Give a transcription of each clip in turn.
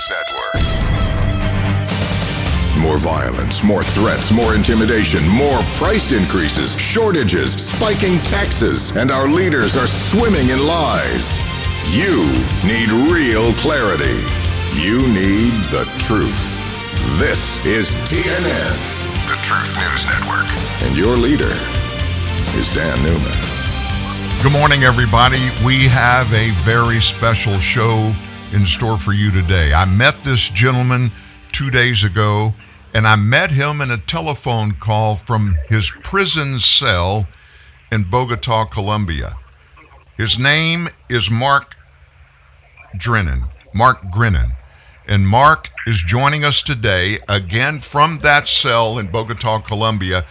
News Network. More violence, more threats, more intimidation, more price increases, shortages, spiking taxes, and our leaders are swimming in lies. You need real clarity. You need the truth. This is TNN, the Truth News Network. And your leader is Dan Newman. Good morning, everybody. We have a very special show in store for you today. I met this gentleman two days ago, and I met him in a telephone call from his prison cell in Bogota, Colombia. His name is Mark Drennan. Mark Grenon. And Mark is joining us today again from that cell in Bogota, Colombia.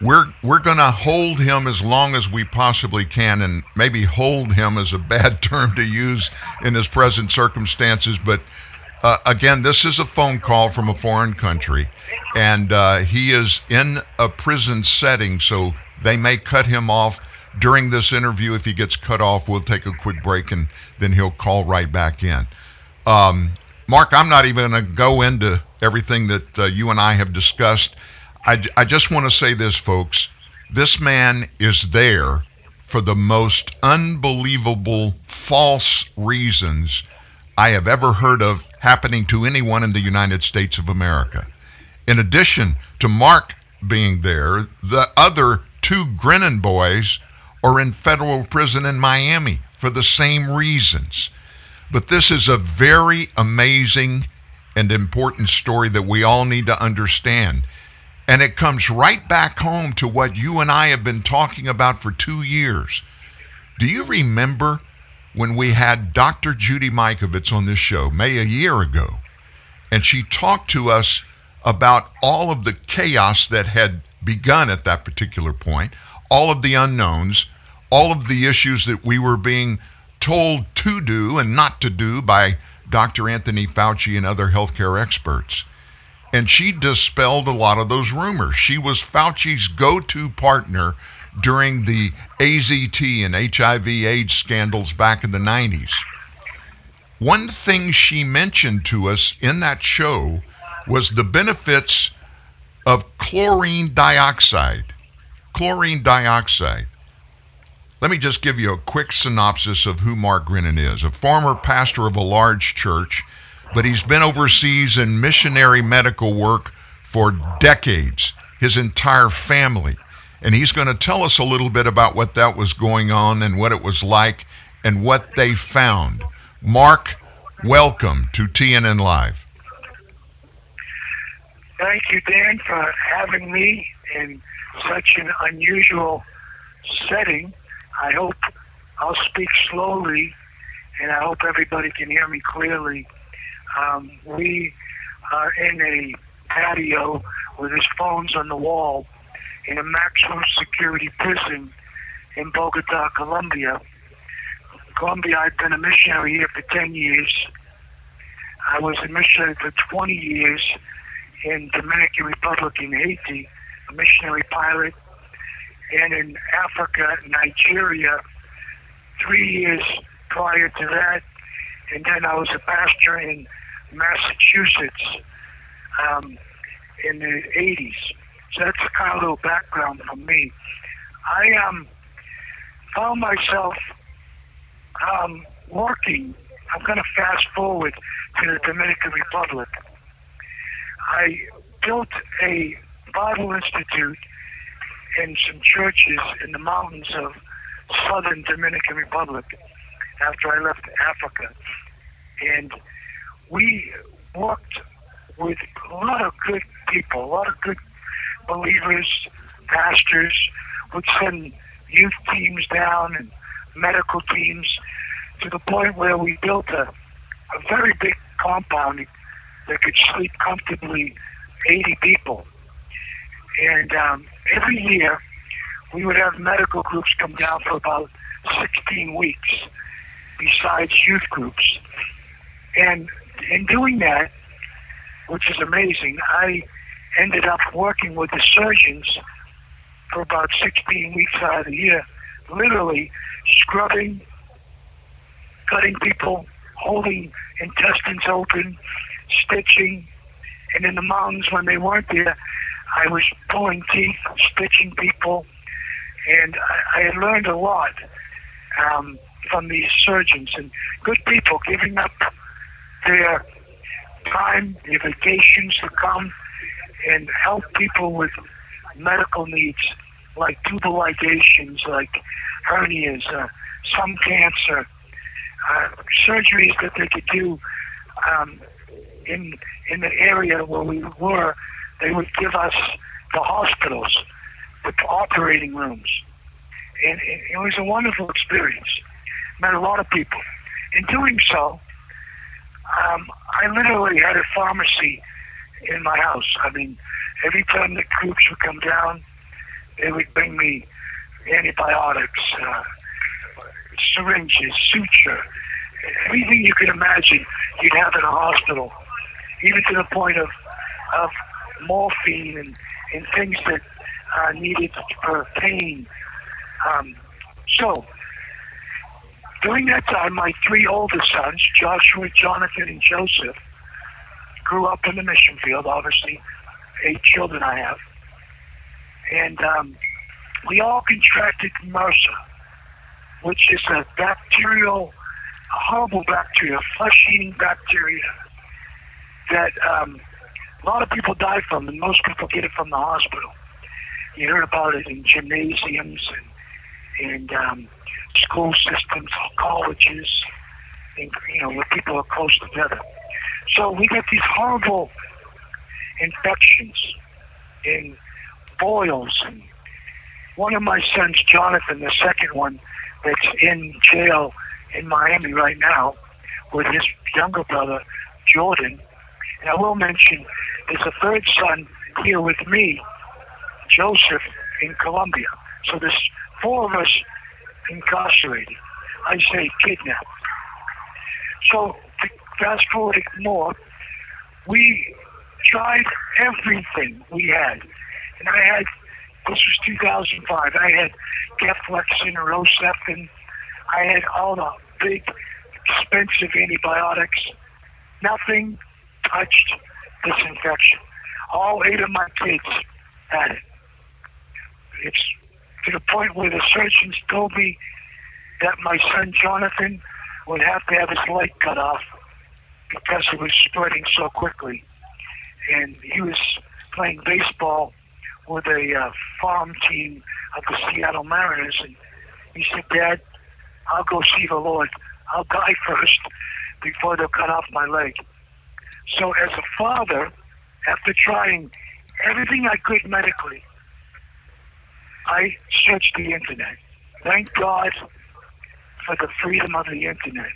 We're we're going to hold him as long as we possibly can, and maybe hold him is a bad term to use in his present circumstances. But uh, again, this is a phone call from a foreign country, and uh, he is in a prison setting, so they may cut him off during this interview. If he gets cut off, we'll take a quick break, and then he'll call right back in. Um, Mark, I'm not even going to go into everything that uh, you and I have discussed. I, I just want to say this, folks. This man is there for the most unbelievable false reasons I have ever heard of happening to anyone in the United States of America. In addition to Mark being there, the other two Grenon boys are in federal prison in Miami for the same reasons. But this is a very amazing and important story that we all need to understand. And it comes right back home to what you and I have been talking about for two years. Do you remember when we had Dr. Judy Mikovits on this show, May a year ago? And she talked to us about all of the chaos that had begun at that particular point, all of the unknowns, all of the issues that we were being told to do and not to do by Dr. Anthony Fauci and other healthcare experts. And she dispelled a lot of those rumors. She was Fauci's go to partner during the AZT and HIV AIDS scandals back in the 90s. One thing she mentioned to us in that show was the benefits of chlorine dioxide. Chlorine dioxide. Let me just give you a quick synopsis of who Mark Grenon is. A former pastor of a large church, but he's been overseas in missionary medical work for decades, his entire family. And he's going to tell us a little bit about what that was going on and what it was like and what they found. Mark, welcome to TNN Live. Thank you, Dan, for having me in such an unusual setting. I hope I'll speak slowly, and I hope everybody can hear me clearly. Um, we are in a patio with his phones on the wall in a maximum security prison in Bogota, Colombia. Colombia, I've been a missionary here for 10 years. I was a missionary for 20 years in Dominican Republic in Haiti, a missionary pilot, and in Africa, Nigeria, three years prior to that, and then I was a pastor in Massachusetts um, in the 80s. So that's a kind of a little background for me. I um, found myself um, working. I'm going to fast forward to the Dominican Republic. I built a Bible Institute in some churches in the mountains of southern Dominican Republic after I left Africa. And we worked with a lot of good people, a lot of good believers, pastors, would send youth teams down and medical teams to the point where we built a, a very big compound that could sleep comfortably 80 people. And um, every year, we would have medical groups come down for about 16 weeks, besides youth groups. And in doing that, which is amazing, I ended up working with the surgeons for about 16 weeks out of the year, literally scrubbing, cutting people holding intestines open, stitching, and in the mountains when they weren't there, I was pulling teeth, stitching people, and I, I had learned a lot um, from these surgeons and good people giving up their time, their vacations to come and help people with medical needs like tubal ligations, like hernias, uh, some cancer, uh, surgeries that they could do um, in in the area where we were. They would give us the hospitals, the operating rooms, and it, it was a wonderful experience. Met a lot of people. In doing so, um, I literally had a pharmacy in my house. I mean, every time the troops would come down, they would bring me antibiotics, uh, syringes, suture, everything you could imagine you'd have in a hospital, even to the point of, of morphine and, and things that uh, needed for pain. Um, so, during that time, my three oldest sons, Joshua, Jonathan, and Joseph, grew up in the mission field, obviously, eight children I have. And um, we all contracted MRSA, which is a bacterial, a horrible bacteria, flesh-eating bacteria that um, a lot of people die from, and most people get it from the hospital. You heard about it in gymnasiums and, and um, school systems, colleges, and, you know, where people are close together. So we get these horrible infections and boils. And one of my sons, Jonathan, the second one, that's in jail in Miami right now with his younger brother, Jordan. And I will mention there's a third son here with me, Joseph, in Colombia. So there's four of us incarcerated. I say kidnapped. So fast forward more, we tried everything we had. And I had, this was 2005, I had Geflexin, Rocephin, I had all the big, expensive antibiotics. Nothing touched this infection. All eight of my kids had it. It's to the point where the surgeons told me that my son Jonathan would have to have his leg cut off because it was spreading so quickly. And he was playing baseball with a uh, farm team of the Seattle Mariners. And he said, Dad, I'll go see the Lord. I'll die first before they'll cut off my leg. So, as a father, after trying everything I could medically, I searched the internet. Thank God for the freedom of the internet.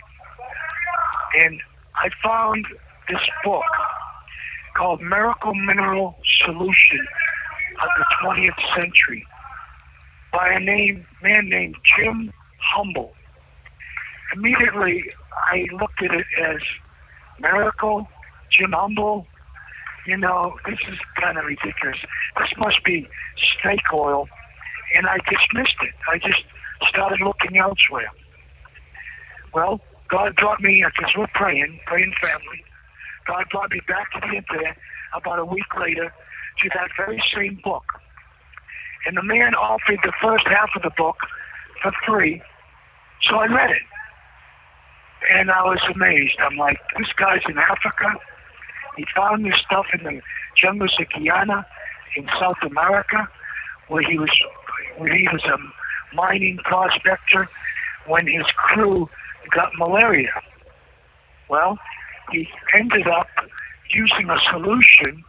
And I found this book called Miracle Mineral Solution of the 20th Century by a name, man named Jim Humble. Immediately, I looked at it as Miracle, Jim Humble. You know, this is kind of ridiculous. This must be snake oil. And I dismissed it. I just started looking elsewhere. Well, God brought me, because we're praying, praying family, God brought me back to the internet about a week later to that very same book. And the man offered the first half of the book for free, so I read it. And I was amazed. I'm like, this guy's in Africa. He found this stuff in the jungles of Guyana in South America, where he was where he was a mining prospector when his crew got malaria. Well, he ended up using a solution,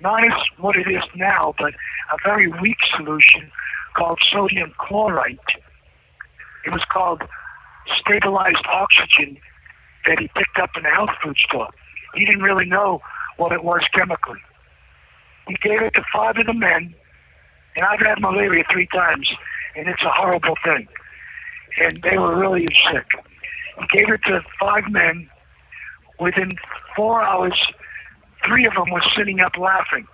not as what it is now, but a very weak solution called sodium chlorite. It was called stabilized oxygen that he picked up in a health food store. He didn't really know what it was chemically. He gave it to five of the men, and I've had malaria three times, and it's a horrible thing. And they were really sick. He gave it to five men. Within four hours, three of them were sitting up laughing.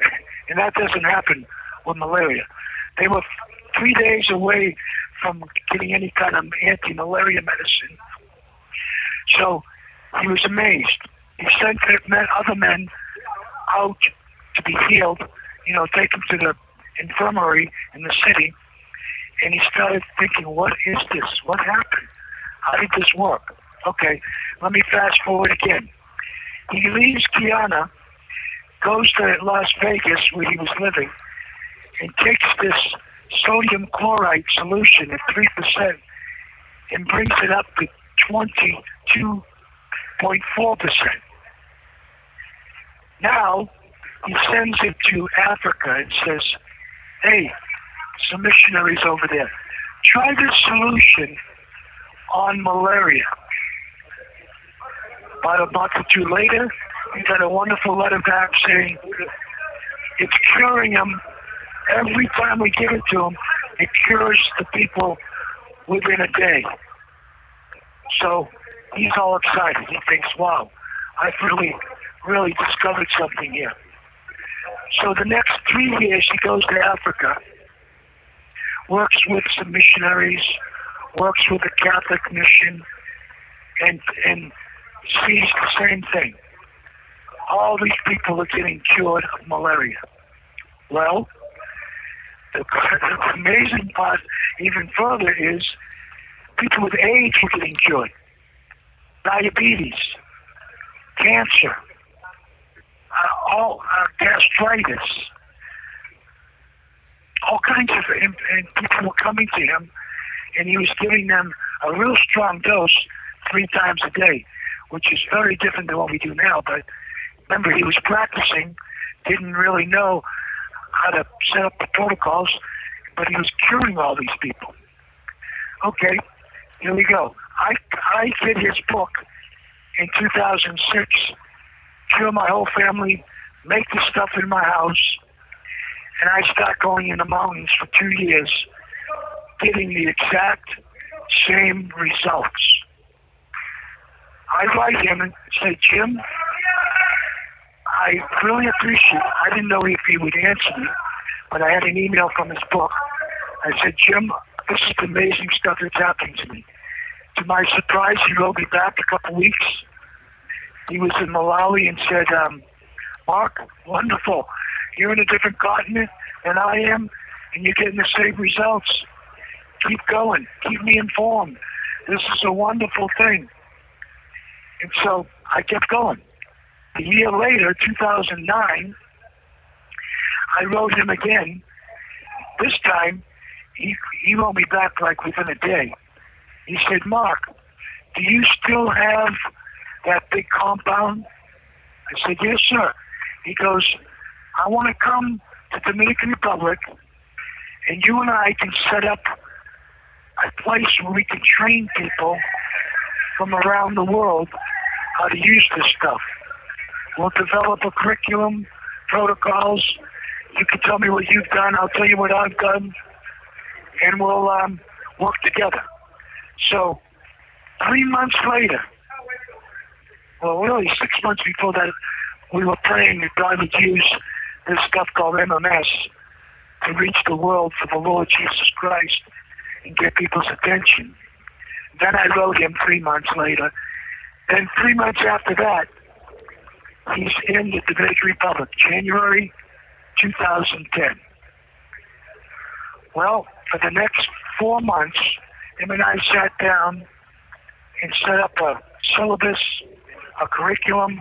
and that doesn't happen with malaria. They were three days away from getting any kind of anti-malaria medicine. So he was amazed. He sent other men out to be healed, you know, take them to the infirmary in the city. And he started thinking, what is this? What happened? How did this work? Okay, let me fast forward again. He leaves Guyana, goes to Las Vegas where he was living, and takes this sodium chlorite solution at 3% and brings it up to 22.4%. Now, he sends it to Africa and says, hey, some missionaries over there, try this solution on malaria. About a month or two later, he got a wonderful letter back saying it's curing him. Every time we give it to him, it cures the people within a day. So he's all excited. He thinks, wow, I've really, really discovered something here. So the next three years, he goes to Africa, works with some missionaries, works with a Catholic mission, and and sees the same thing. All these people are getting cured of malaria. Well, the, the amazing part, even further, is people with AIDS are getting cured. Diabetes, cancer, all uh, gastritis, all kinds of, and, and people were coming to him, and he was giving them a real strong dose three times a day, which is very different than what we do now. But remember, he was practicing, didn't really know how to set up the protocols, but he was curing all these people. Okay, here we go. I I did his book in 2006 Cure my whole family, make the stuff in my house, and I start going in the mountains for two years, getting the exact same results. I write him and say, Jim, I really appreciate I didn't know if he would answer me, but I had an email from his book. I said, Jim, this is amazing stuff that's happening to me. To my surprise, he wrote me back a couple weeks he was in Malawi and said, um, Mark, wonderful. You're in a different continent than I am, and you're getting the same results. Keep going. Keep me informed. This is a wonderful thing. And so I kept going. A year later, 2009, I wrote him again. This time, he, he wrote me back like within a day. He said, Mark, do you still have that big compound? I said, yes, sir. He goes, I want to come to Dominican Republic, and you and I can set up a place where we can train people from around the world how to use this stuff. We'll develop a curriculum, protocols. You can tell me what you've done. I'll tell you what I've done, and we'll um, work together. So, three months later, well, really six months before that, we were praying that God would use this stuff called MMS to reach the world for the Lord Jesus Christ and get people's attention. Then I wrote him three months later. Then three months after that, he's in the Dominican Republic, January 2010. Well, for the next four months, him and I sat down and set up a syllabus a curriculum,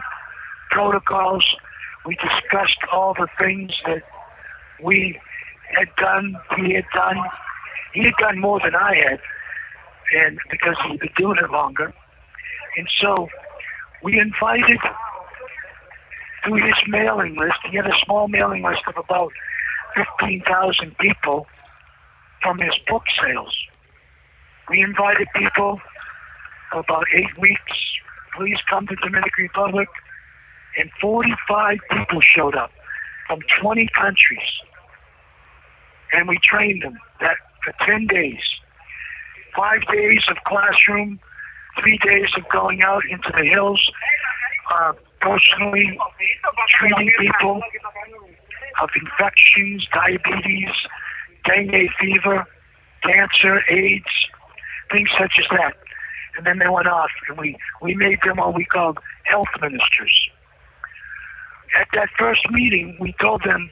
protocols. We discussed all the things that we had done, he had done. He had done more than I had, and because he'd been doing it longer. And so we invited through his mailing list, he had a small mailing list of about 15,000 people from his book sales. We invited people for about eight weeks please come to Dominican Republic. And 45 people showed up from 20 countries. And we trained them that for 10 days. Five days of classroom, three days of going out into the hills, uh, personally treating people of infections, diabetes, dengue fever, cancer, AIDS, things such as that. and then they went off, and we, we made them what we called health ministers. At that first meeting, we told them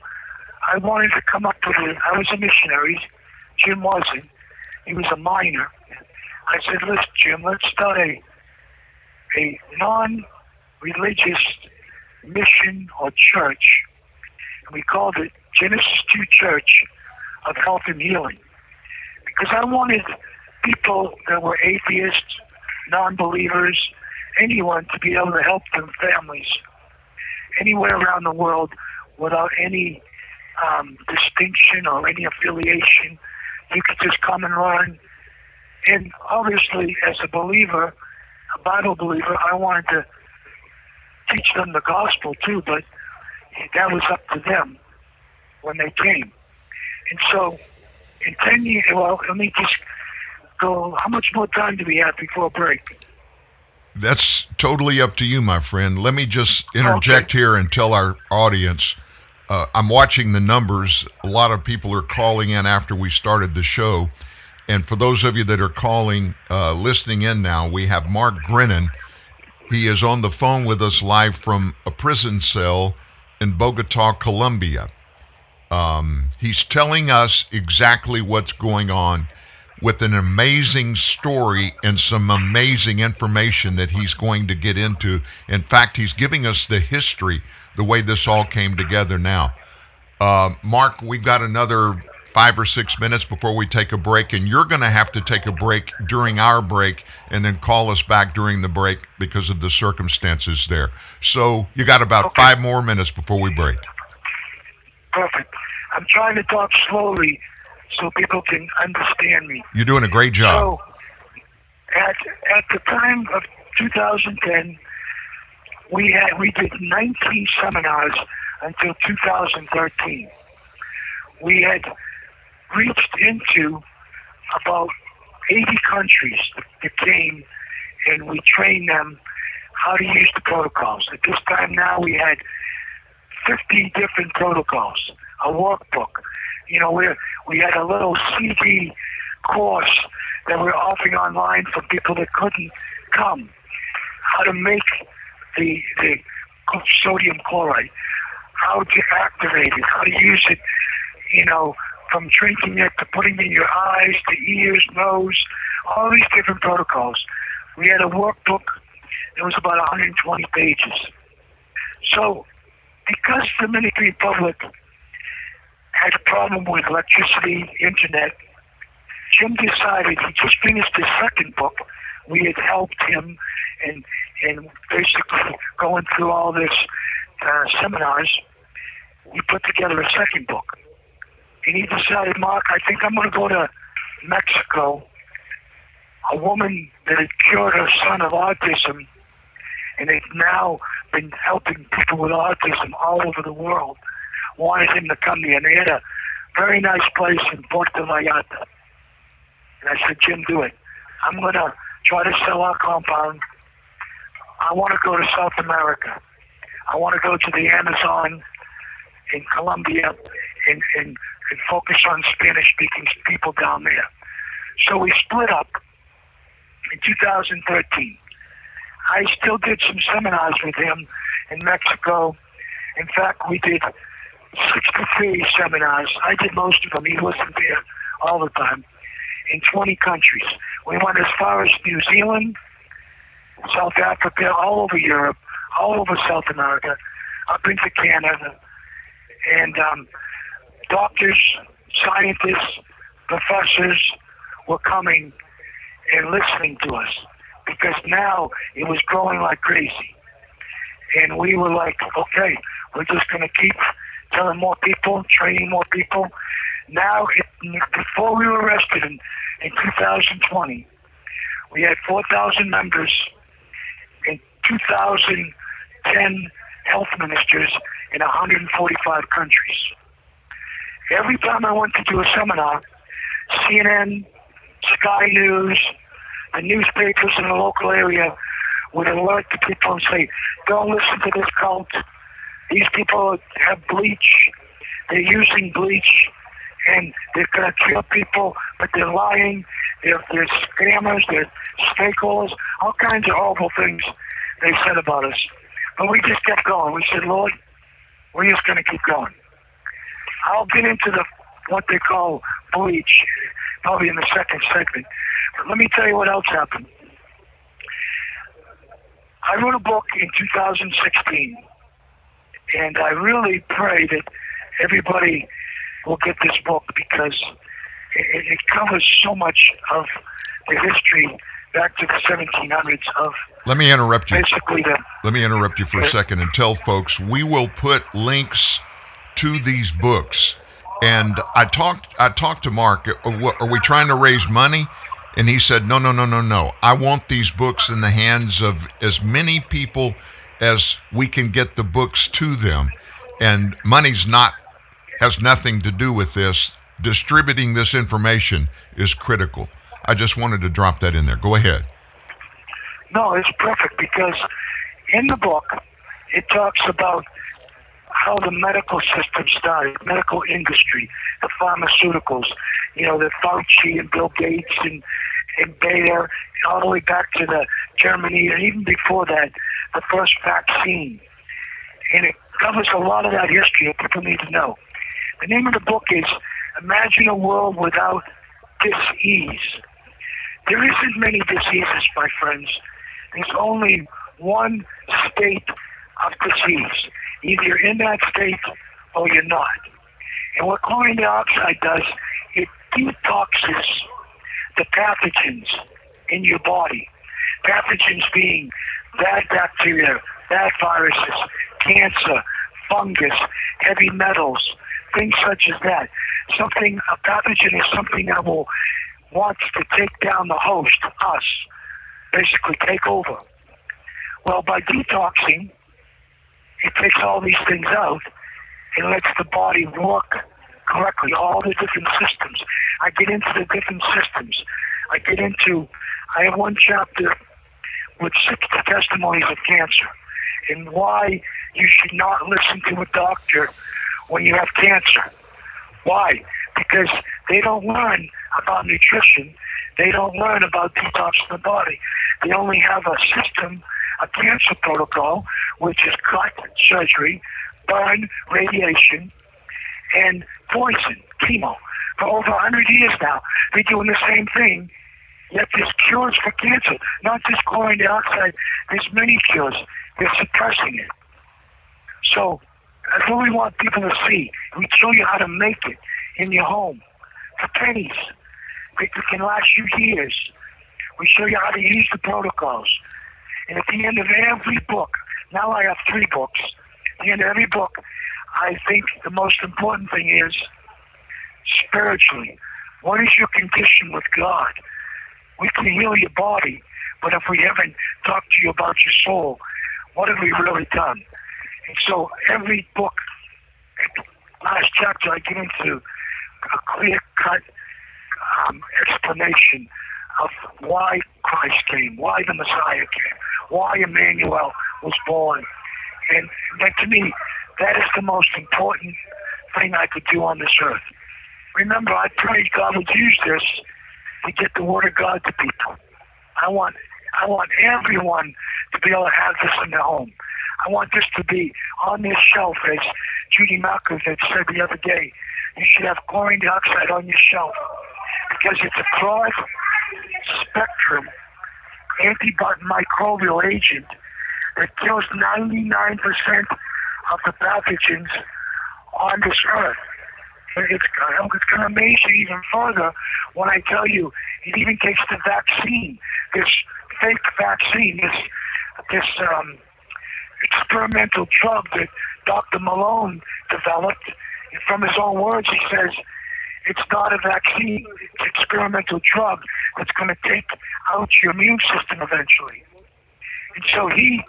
I wanted to come up with a, I was a missionary, Jim wasn't, he was a miner. I said, listen, Jim, let's start a, a non-religious mission or church. And we called it Genesis 2 Church of Health and Healing. Because I wanted people that were atheists, non-believers, anyone to be able to help them families anywhere around the world without any um, distinction or any affiliation. You could just come and learn. And obviously, as a believer, a Bible believer, I wanted to teach them the gospel too, but that was up to them when they came. And so, in 10 years, well, let me just go, how much more time do we have before break? That's totally up to you, my friend. Let me just interject okay. here and tell our audience uh, I'm watching the numbers. A lot of people are calling in after we started the show. And for those of you that are calling, uh, listening in now, we have Mark Grenon. He is on the phone with us live from a prison cell in Bogota, Colombia. Um, he's telling us exactly what's going on with an amazing story and some amazing information that he's going to get into. In fact, he's giving us the history, the way this all came together now. Uh, Mark, we've got another five or six minutes before we take a break, and you're going to have to take a break during our break and then call us back during the break because of the circumstances there. So you got about okay. five more minutes before we break. Perfect. I'm trying to talk slowly so people can understand me. You're doing a great job. So, at at the time of 2010, we had we did 19 seminars until 2013. We had reached into about 80 countries that came, and we trained them how to use the protocols. At this time now, we had 50 different protocols, a workbook. You know, we we had a little CD course that we're offering online for people that couldn't come. How to make the the sodium chlorite, how to activate it, how to use it. You know, from drinking it to putting it in your eyes, to ears, nose, all these different protocols. We had a workbook that was about 120 pages. So, because the Dominican Republic had a problem with electricity, internet, Jim decided he just finished his second book. We had helped him and and basically going through all this uh, seminars. We put together a second book, and he decided, Mark, I think I'm going to go to Mexico. A woman that had cured her son of autism, and they've now been helping people with autism all over the world wanted him to come here. And they had a very nice place in Puerto Vallarta. And I said, Jim, do it. I'm going to try to sell our compound. I want to go to South America. I want to go to the Amazon in Colombia and, and, and focus on Spanish speaking people down there. So we split up in 2013. I still did some seminars with him in Mexico. In fact, we did 63 seminars. I did most of them. He wasn't there all the time. In 20 countries. We went as far as New Zealand, South Africa, all over Europe, all over South America, up into Canada. And um, doctors, scientists, professors were coming and listening to us because now it was growing like crazy. And we were like, okay, we're just going to keep telling more people, training more people. Now, before we were arrested in, in 2020, we had 4,000 members and 2,010 health ministers in 145 countries. Every time I went to do a seminar, CNN, Sky News, the newspapers in the local area would alert the people and say, don't listen to this cult these people have bleach. They're using bleach, and they're going to kill people, but they're lying. They're, they're scammers, they're stakeholders, all kinds of horrible things they said about us. But we just kept going. We said, Lord, we're just going to keep going. I'll get into the what they call bleach, probably in the second segment. But let me tell you what else happened. I wrote a book in 2016, and I really pray that everybody will get this book because it, it covers so much of the history back to the 1700s of Let me interrupt you. basically the Let me interrupt you for a second and tell folks we will put links to these books. And I talked I talked to Mark. uh, Are we trying to raise money? And he said, No, no, no, no, no. I want these books in the hands of as many people as we can get the books to them. And money's not has nothing to do with this. Distributing this information is critical. I just wanted to drop that in there. Go ahead. No, it's perfect because in the book it talks about how the medical system started, medical industry, the pharmaceuticals, you know, the Fauci and Bill Gates and, and Bayer, all the way back to the Germany and even before that, the first vaccine. And it covers a lot of that history that people need to know. The name of the book is Imagine a World Without Disease. There isn't many diseases, my friends. There's only one state of disease. Either you're in that state or you're not. And what chlorine dioxide does, it detoxes the pathogens in your body. Pathogens being bad bacteria, bad viruses, cancer, fungus, heavy metals, things such as that. Something, a pathogen is something that will wants to take down the host, us, basically take over. Well, by detoxing, it takes all these things out and lets the body work correctly, all the different systems. I get into the different systems. I get into, I have one chapter with 60 testimonies of cancer and why you should not listen to a doctor when you have cancer. Why? Because they don't learn about nutrition. They don't learn about detoxing the body. They only have a system, a cancer protocol, which is cut, surgery, burn, radiation, and poison, chemo. For over 100 years now, they're doing the same thing, yet there's cures for cancer. Not just chlorine dioxide, there's many cures. They're suppressing it. So that's what we want people to see. We show you how to make it in your home for pennies. It can last you years. We show you how to use the protocols. And at the end of every book, now I have three books. At the end of every book, I think the most important thing is spiritually. What is your condition with God? We can heal your body, but if we haven't talked to you about your soul, what have we really done? And so every book, last chapter, I get into a clear cut um, explanation of why Christ came, why the Messiah came, why Emmanuel was born. And that to me, that is the most important thing I could do on this earth. Remember, I prayed God would use this to get the Word of God to people. I want, I want everyone to be able to have this in their home. I want this to be on this shelf, as Judy Mikovits said the other day. You should have chlorine dioxide on your shelf because it's a broad spectrum antimicrobial agent that kills 99% of the pathogens on this earth. It's, it's going to amaze you even further when I tell you it even takes the vaccine, this fake vaccine, this this um, experimental drug that Dr. Malone developed. And from his own words, he says it's not a vaccine, it's an experimental drug that's going to take out your immune system eventually. And so he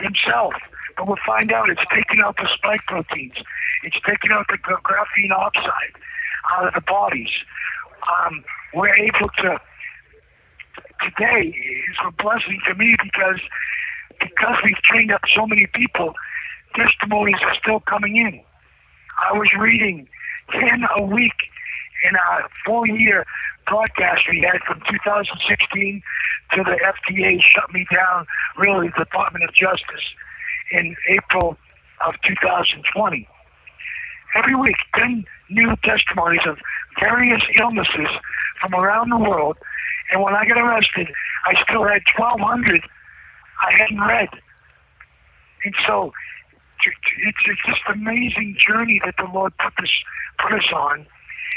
himself, but we'll find out it's taking out the spike proteins, it's taking out the graphene oxide out of the bodies. Um, we're able to today is a blessing to me because because we've trained up so many people, testimonies are still coming in. I was reading ten a week in a four year broadcast we had from 2016 to the FDA shut me down, really, the Department of Justice, in April of 2020. Every week, 10 new testimonies of various illnesses from around the world. And when I got arrested, I still had 1,200 I hadn't read. And so it's, it's just amazing journey that the Lord put us, put us on.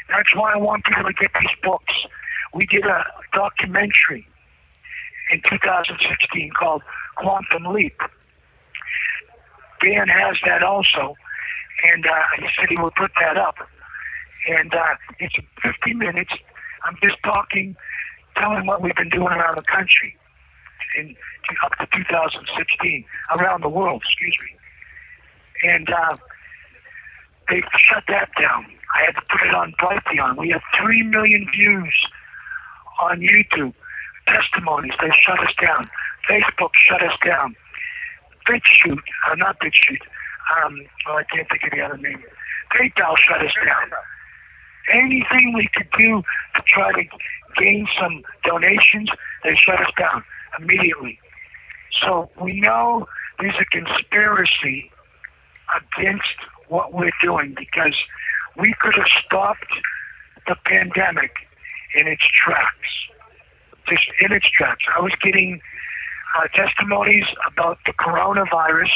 That's why I want people to get these books. We did a documentary in 2016 called Quantum Leap. Dan has that also, and uh, he said he would put that up. And uh, it's 50 minutes. I'm just talking, telling what we've been doing around the country in up to 2016, around the world, excuse me. And uh, they shut that down. I had to put it on Brighteon. We have 3 million views on YouTube. Testimonies, they shut us down. Facebook shut us down. BitChute, uh, not BitChute, um, well, I can't think of the other name. PayPal shut us down. Anything we could do to try to gain some donations, they shut us down immediately. So we know there's a conspiracy against what we're doing because we could have stopped the pandemic in its tracks. Just in its tracks. I was getting uh, testimonies about the coronavirus.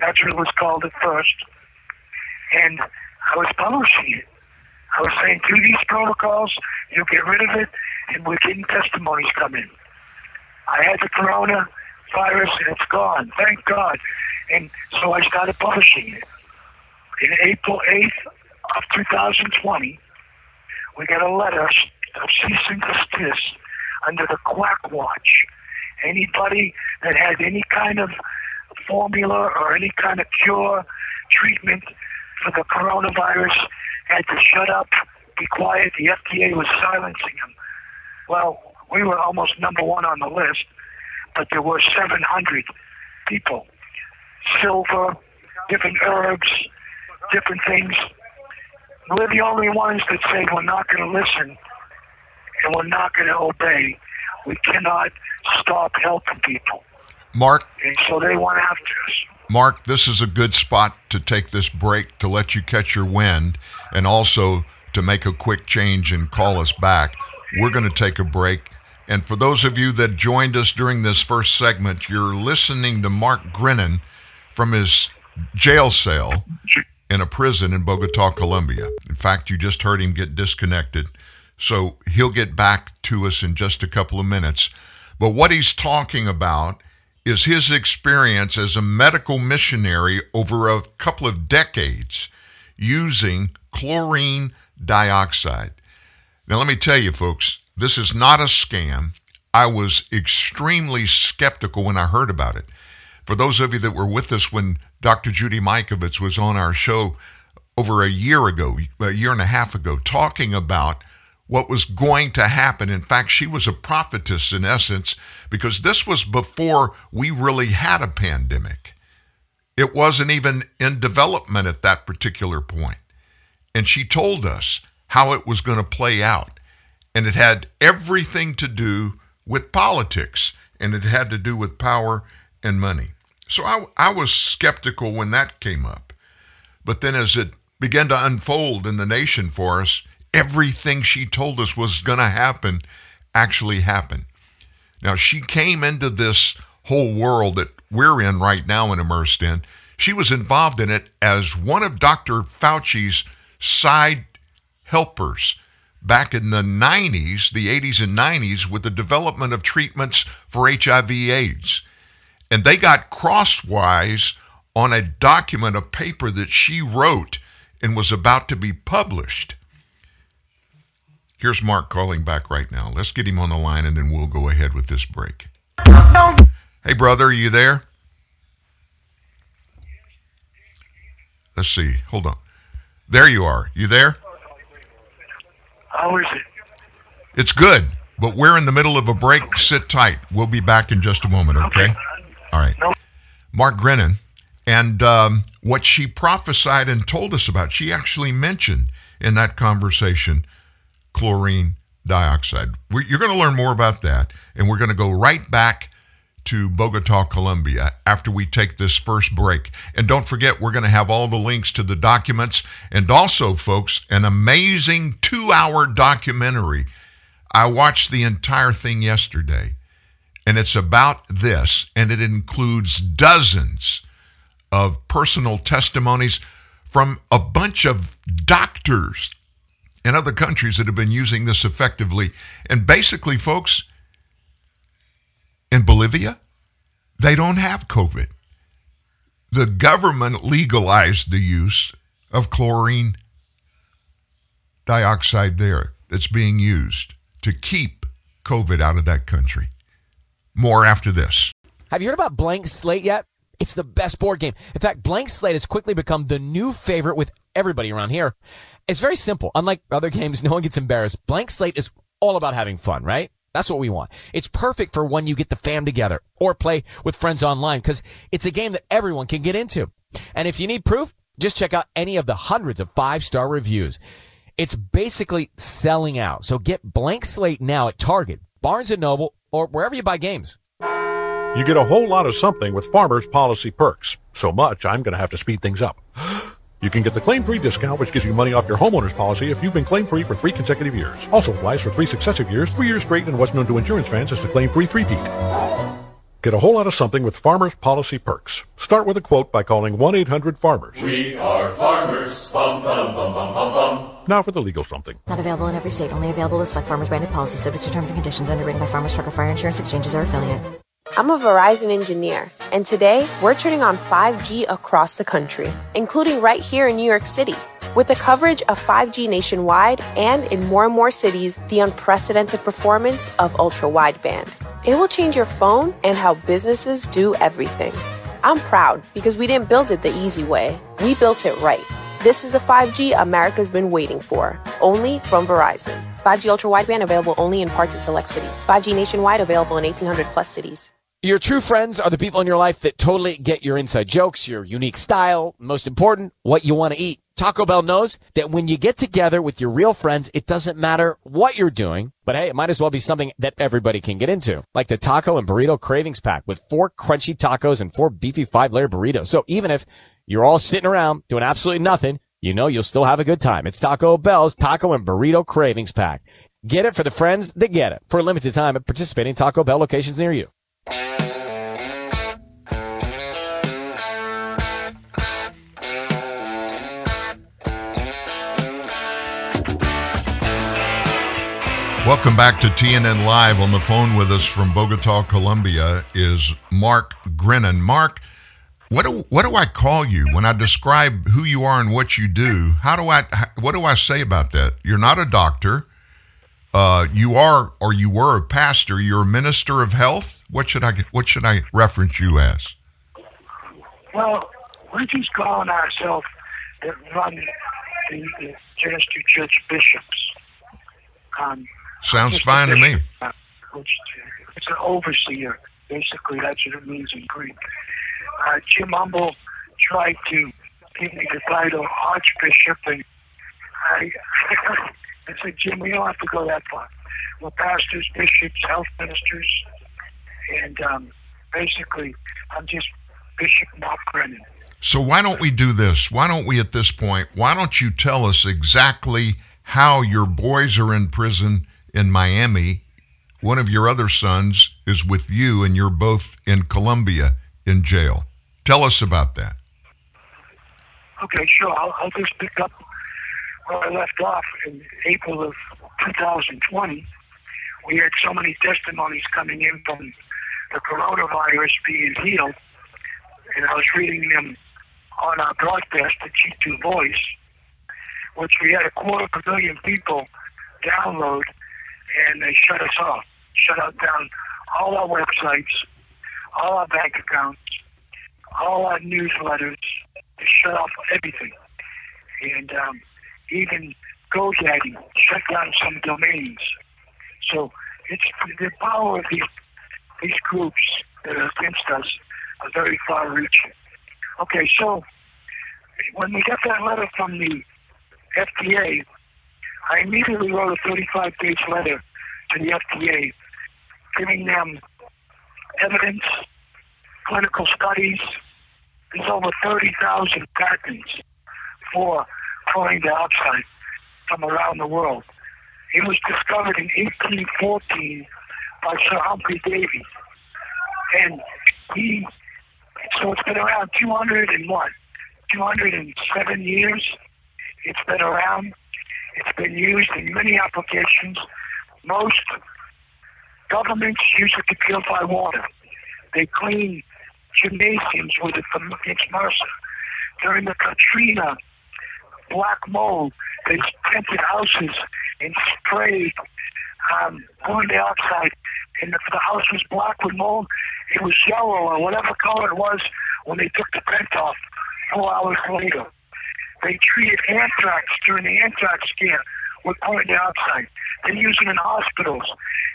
That's what was called at first. And I was publishing it. I was saying, through these protocols, you'll get rid of it, and we're getting testimonies coming. I had the corona virus, and it's gone. Thank God. And so I started publishing it. In April 8th of 2020, we got a letter of cease and desist under the Quack Watch. Anybody that had any kind of formula or any kind of cure, treatment for the coronavirus had to shut up, be quiet. The FDA was silencing them. Well, we were almost number one on the list, but there were 700 people. Silver, different herbs, different things. We're the only ones that say we're not going to listen and we're not going to obey. We cannot stop helping people. Mark. And so they went after us. Mark, this is a good spot to take this break to let you catch your wind and also to make a quick change and call us back. We're going to take a break. And for those of you that joined us during this first segment, you're listening to Mark Grenon from his jail cell in a prison in Bogota, Colombia. In fact, you just heard him get disconnected. So he'll get back to us in just a couple of minutes. But what he's talking about is his experience as a medical missionary over a couple of decades using chlorine dioxide. Now, let me tell you, folks, this is not a scam. I was extremely skeptical when I heard about it. For those of you that were with us when Dr. Judy Mikovits was on our show over a year ago, a year and a half ago, talking about what was going to happen. In fact, she was a prophetess in essence because this was before we really had a pandemic. It wasn't even in development at that particular point. And she told us how it was going to play out. And it had everything to do with politics and it had to do with power and money. So I, I was skeptical when that came up. But then as it began to unfold in the nation for us, everything she told us was going to happen actually happened. Now, she came into this whole world that we're in right now and immersed in. She was involved in it as one of Dr. Fauci's side helpers back in the 90s, the 80s and 90s, with the development of treatments for HIV AIDS. And they got crosswise on a document, a paper that she wrote and was about to be published. Here's Mark calling back right now. Let's get him on the line and then we'll go ahead with this break. Hey, brother, are you there? Let's see. Hold on. There you are. You there? How is it? It's good, but we're in the middle of a break. Sit tight. We'll be back in just a moment, okay? All right. Mark Grenon. And um, what she prophesied and told us about, she actually mentioned in that conversation chlorine dioxide. We're, you're going to learn more about that, and we're going to go right back to Bogota, Colombia after we take this first break. And don't forget, we're going to have all the links to the documents and also, folks, an amazing two hour documentary. I watched the entire thing yesterday, and it's about this, and it includes dozens of personal testimonies from a bunch of doctors in other countries that have been using this effectively. And basically, folks, in Bolivia, they don't have COVID. The government legalized the use of chlorine dioxide there that's being used to keep COVID out of that country. More after this. Have you heard about Blank Slate yet? It's the best board game. In fact, Blank Slate has quickly become the new favorite with everybody around here. It's very simple. Unlike other games, no one gets embarrassed. Blank Slate is all about having fun, right? That's what we want. It's perfect for when you get the fam together or play with friends online because it's a game that everyone can get into. And if you need proof, just check out any of the hundreds of five star reviews. It's basically selling out. So get blank slate now at Target, Barnes and Noble, or wherever you buy games. You get a whole lot of something with Farmers Policy Perks. So much, I'm going to have to speed things up. You can get the claim-free discount, which gives you money off your homeowner's policy if you've been claim-free for three consecutive years. Also applies for three successive years, three years straight, and what's known to insurance fans as the claim-free three-peat. Get a whole lot of something with Farmers Policy Perks. Start with a quote by calling 1-800-FARMERS. We are farmers. Bum, bum, bum, bum, bum, bum. Now for the legal something. Not available in every state. Only available with select farmers branded policies subject to terms and conditions underwritten by Farmers Truck or Fire Insurance Exchanges or affiliate. I'm a Verizon engineer, and today we're turning on 5G across the country, including right here in New York City. With the coverage of 5G nationwide and in more and more cities, the unprecedented performance of ultra wideband. It will change your phone and how businesses do everything. I'm proud because we didn't build it the easy way. We built it right. This is the 5G America's been waiting for, only from Verizon. 5G ultra wideband available only in parts of select cities. 5G nationwide available in 1800 plus cities. Your true friends are the people in your life that totally get your inside jokes, your unique style, most important, what you want to eat. Taco Bell knows that when you get together with your real friends, it doesn't matter what you're doing, but hey, it might as well be something that everybody can get into, like the Taco and Burrito Cravings Pack with four crunchy tacos and four beefy five layer burritos. So even if you're all sitting around doing absolutely nothing, you know you'll still have a good time. It's Taco Bell's Taco and Burrito Cravings Pack. Get it for the friends that get it for a limited time at participating Taco Bell locations near you. Welcome back to TNN Live. On the phone with us from Bogota, Colombia is Mark Grenon. Mark, what do what do I call you when I describe who you are and what you do? How do I what do I say about that? You're not a doctor. Uh, you are or you were a pastor. You're a minister of health. What should I what should I reference you as? Well, we're just calling ourselves that run the, the Genesis Church bishops. Um, Sounds fine to me. uh, Which, it's an overseer. Basically, that's what it means in Greek. Uh, Jim Humble tried to give me the title Archbishop, and I, I said, Jim, we don't have to go that far. We're pastors, bishops, health ministers, and um, basically, I'm just Bishop Mark Grenon. So why don't we do this? Why don't we at this point? Why don't you tell us exactly how your boys are in prison in Miami? One of your other sons is with you, and you're both in Colombia in jail. Tell us about that. Okay, sure. I'll, I'll just pick up where I left off in April of 2020. We had so many testimonies coming in from the coronavirus being healed, and I was reading them on our broadcast at G2 Voice, which we had a quarter of a million people download, and they shut us off, shut out down all our websites, all our bank accounts, all our newsletters, they shut off everything. And um, even GoDaddy shut down some domains. So it's the power of these, these groups that are against us are very far reaching. Okay, so when we got that letter from the FDA, I immediately wrote a 35-page letter to the FDA, giving them evidence, clinical studies. There's over 30,000 patents for chlorine dioxide from around the world. It was discovered in 1814 by Sir Humphrey Davy. And he, so it's been around 200 and what? 207 years. It's been around. It's been used in many applications. Most governments use it to purify water. They clean gymnasiums with it from against MRSA. During the Katrina black mold, they painted houses and sprayed um, carbon dioxide, and if the house was black with mold, it was yellow or whatever color it was when they took the paint off four hours later. They treated anthrax during the anthrax scare with carbon dioxide. They use it in hospitals.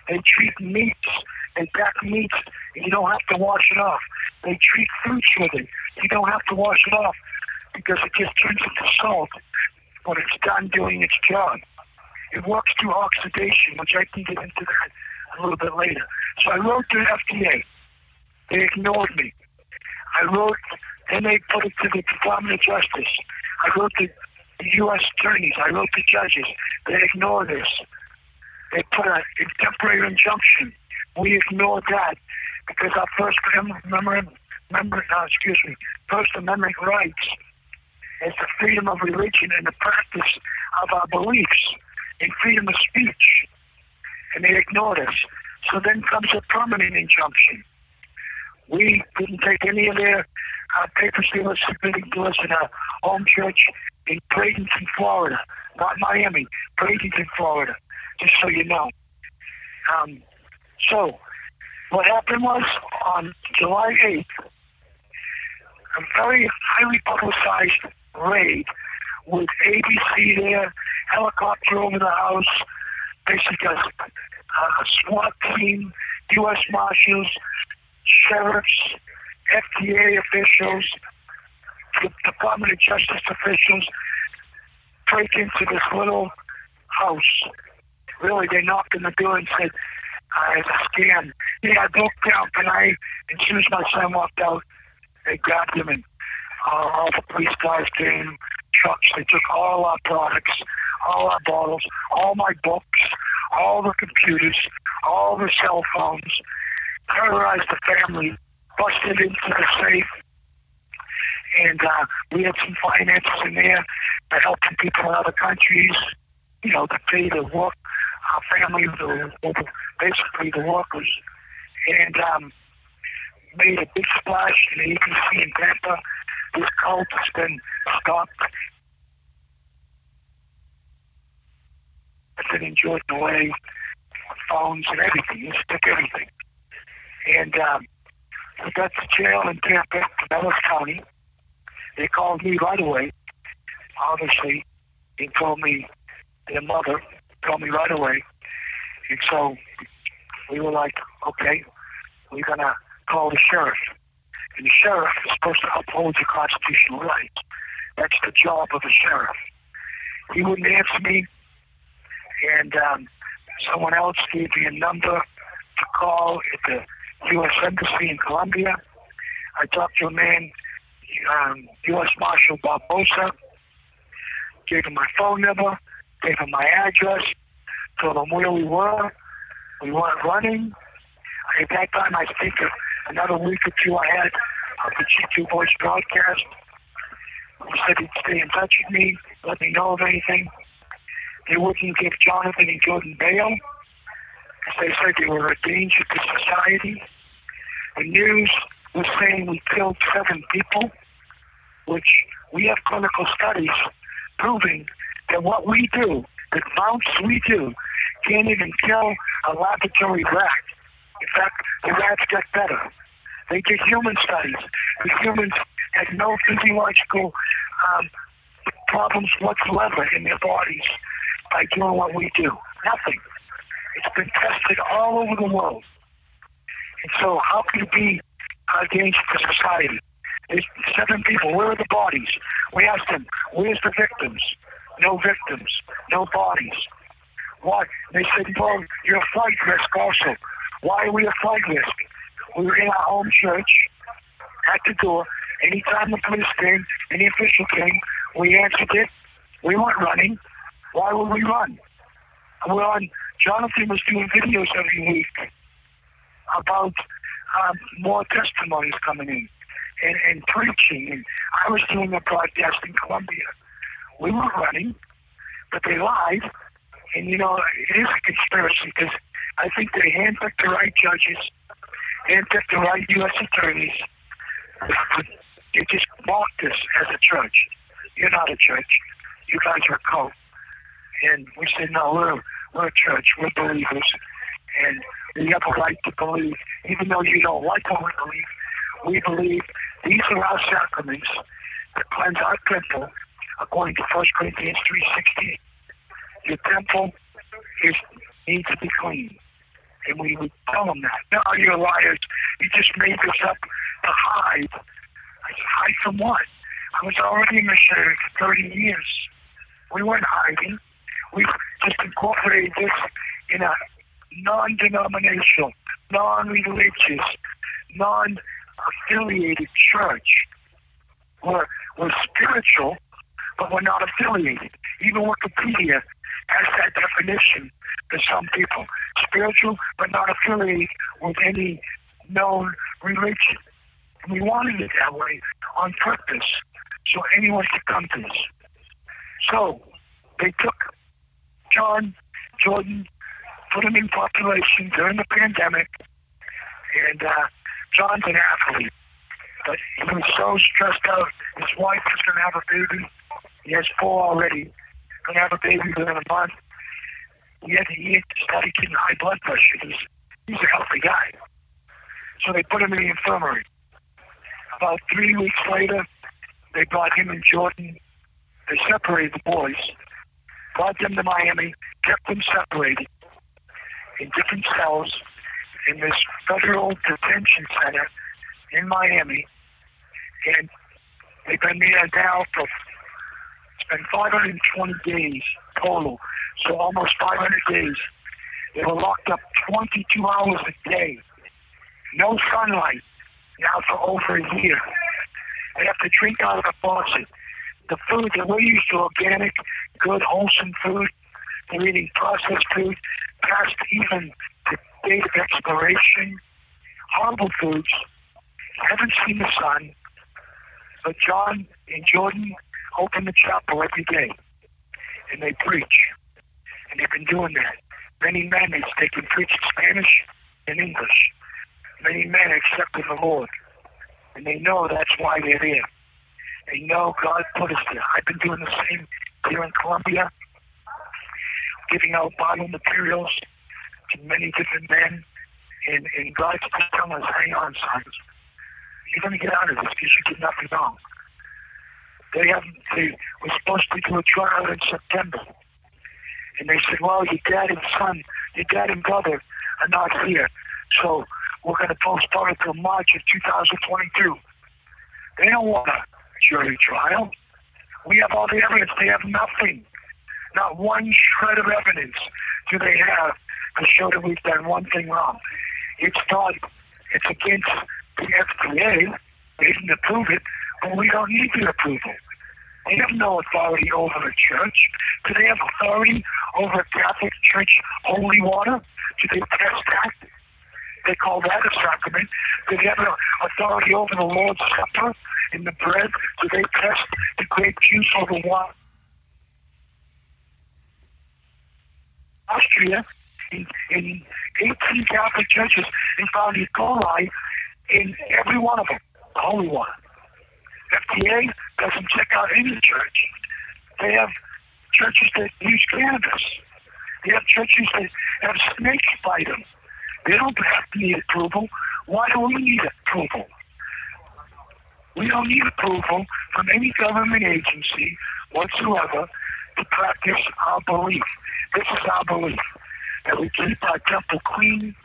They treat meats. They pack meats, and you don't have to wash it off. They treat fruits with it. You don't have to wash it off because it just turns into salt when it's done doing its job. It works through oxidation, which I can get into that a little bit later. So I wrote to FDA. They ignored me. I wrote, then they put it to the Department of Justice. I wrote to the U.S. attorneys. I wrote to judges. They ignored this. They put a, a temporary injunction. We ignored that because our First Amendment, member, uh, excuse me, First Amendment rights is the freedom of religion and the practice of our beliefs and freedom of speech. And they ignored us. So then comes a permanent injunction. We didn't take any of their uh, papers they were submitting to us in our home church in Bradenton, Florida, not Miami, Bradenton, Florida, just so you know. Um, so what happened was on July 8th, a very highly publicized raid with ABC there, helicopter over the house, basically a, SWAT team, U.S. Marshals, sheriffs, FDA officials, Department of Justice officials break into this little house. Really, they knocked on the door and said, uh, it's a scam. Yeah, I broke down tonight, and as soon as my son walked out, they grabbed him and uh, all the police guys came, trucks. They took all our products, all our bottles, all my books, all the computers, all the cell phones, terrorized the family, busted into the safe, and uh, we had some finances in there to help people in other countries, you know, to pay the work, our family, the, basically the workers, and um, made a big splash in the ABC in Tampa this cult has been stopped. It's been enjoyed away phones and everything. You stick everything. And um, we got to jail in Tampa, Pinellas County. They called me right away. Obviously, they told me, their mother told me right away. And so we were like, okay, we're going to call the sheriff. And the sheriff is supposed to uphold your constitutional rights. That's the job of a sheriff. He wouldn't answer me, and um, someone else gave me a number to call at the U.S. Embassy in Colombia. I talked to a man, um, U.S. Marshal Barbosa, gave him my phone number, gave him my address, told him where we were. We weren't running. At that time, I think another week or two I had of the G2 Voice broadcast. He said he'd stay in touch with me, let me know of anything. They wouldn't give Jonathan and Jordan bail because they said they were a danger to society. The news was saying we killed seven people, which we have clinical studies proving that what we do, the amounts we do, can't even kill a laboratory rat. In fact, the rats get better. They did human studies. The humans had no physiological um, problems whatsoever in their bodies by doing what we do. Nothing. It's been tested all over the world. And so how can it be against the society? There's seven people. Where are the bodies? We asked them, where's the victims? no victims, no bodies. Why? They said, well, you're a flight risk also. Why are we a flight risk? We were in our home church at the door. Anytime the police came, any official came, we answered it. We weren't running. Why would we run? We're on, Jonathan was doing videos every week about um, more testimonies coming in and, and preaching. And I was doing a broadcast in Colombia. We weren't running, but they lied. And, you know, it is a conspiracy because I think they handpicked the right judges, handpicked the right U.S. attorneys. They just mocked us as a church. You're not a church. You guys are a cult. And we said, no, we're, we're a church. We're believers. And we have a right to believe, even though you don't like what we believe. We believe these are our sacraments that cleanse our temple, according to 1 Corinthians 3.16. Your temple is needs to be clean. And we would tell them that. No, you're liars. You just made this up to hide. I said, hide from what? I was already a missionary for 30 years. We weren't hiding. We just incorporated this in a non-denominational, non-religious, non-affiliated church. We're, we're spiritual, but we're not affiliated. Even Wikipedia has that definition to some people. Spiritual, but not affiliated with any known religion. And we wanted it that way on purpose, so anyone could come to us. So they took John Jordan, put him in population during the pandemic, and uh, John's an athlete, but he was so stressed out. His wife was going to have a baby. He has four already. Going to have a baby within a month. Had, he had started getting high blood pressure. He's, he's a healthy guy. So they put him in the infirmary. About three weeks later, they brought him and Jordan. They separated the boys, brought them to Miami, kept them separated in different cells in this federal detention center in Miami. And they've been there now for it's 520 days total, so almost 500 days. They were locked up 22 hours a day, no sunlight, now for over a year. They have to drink out of a faucet. The food that we're used to, organic, good, wholesome food, they're eating processed food, past even the date of expiration, horrible foods, haven't seen the sun. But John and Jordan open the chapel every day, and they preach. And they've been doing that. Many men, they can preach in Spanish and English. Many men accepted the Lord, and they know that's why they're there. They know God put us there. I've been doing the same here in Colombia, giving out Bible materials to many different men, and, and God's telling us, hang on, sons. You're going to get out of this because you did nothing wrong. They have they were supposed to do a trial in September. And they said, Well, your dad and son, your dad and brother are not here. So we're gonna postpone it till March of two thousand twenty two. They don't want a jury trial. We have all the evidence. They have nothing. Not one shred of evidence do they have to show that we've done one thing wrong. It's not it's against the FDA. They didn't approve it, but we don't need the approval. They have no authority over the church. Do they have authority over Catholic Church holy water? Do they test that? They call that a sacrament. Do they have authority over the Lord's Supper and the bread? Do they test the grape juice or the wine? Austria, in, in 18 Catholic churches, they found E. coli in every one of them, the holy water. FDA doesn't check out any church. They have churches that use cannabis. They have churches that have snakes bite them. They don't have to need approval. Why do we need approval? We don't need approval from any government agency whatsoever to practice our belief. This is our belief that we keep our temple clean.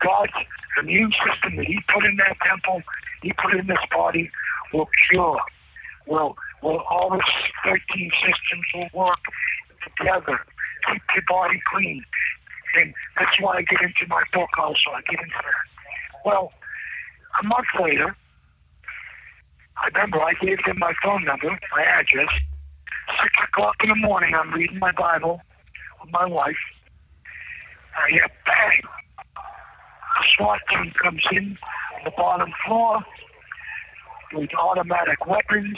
God's immune system that He put in that temple, He put in this body, will cure, will Well, all the 13 systems will work together. Keep your body clean. And that's why I get into my book also. I get into that. Well, a month later, I remember I gave them my phone number, my address. Six o'clock in the morning, I'm reading my Bible with my wife. I hear bang. A SWAT team comes in on the bottom floor with automatic weapons,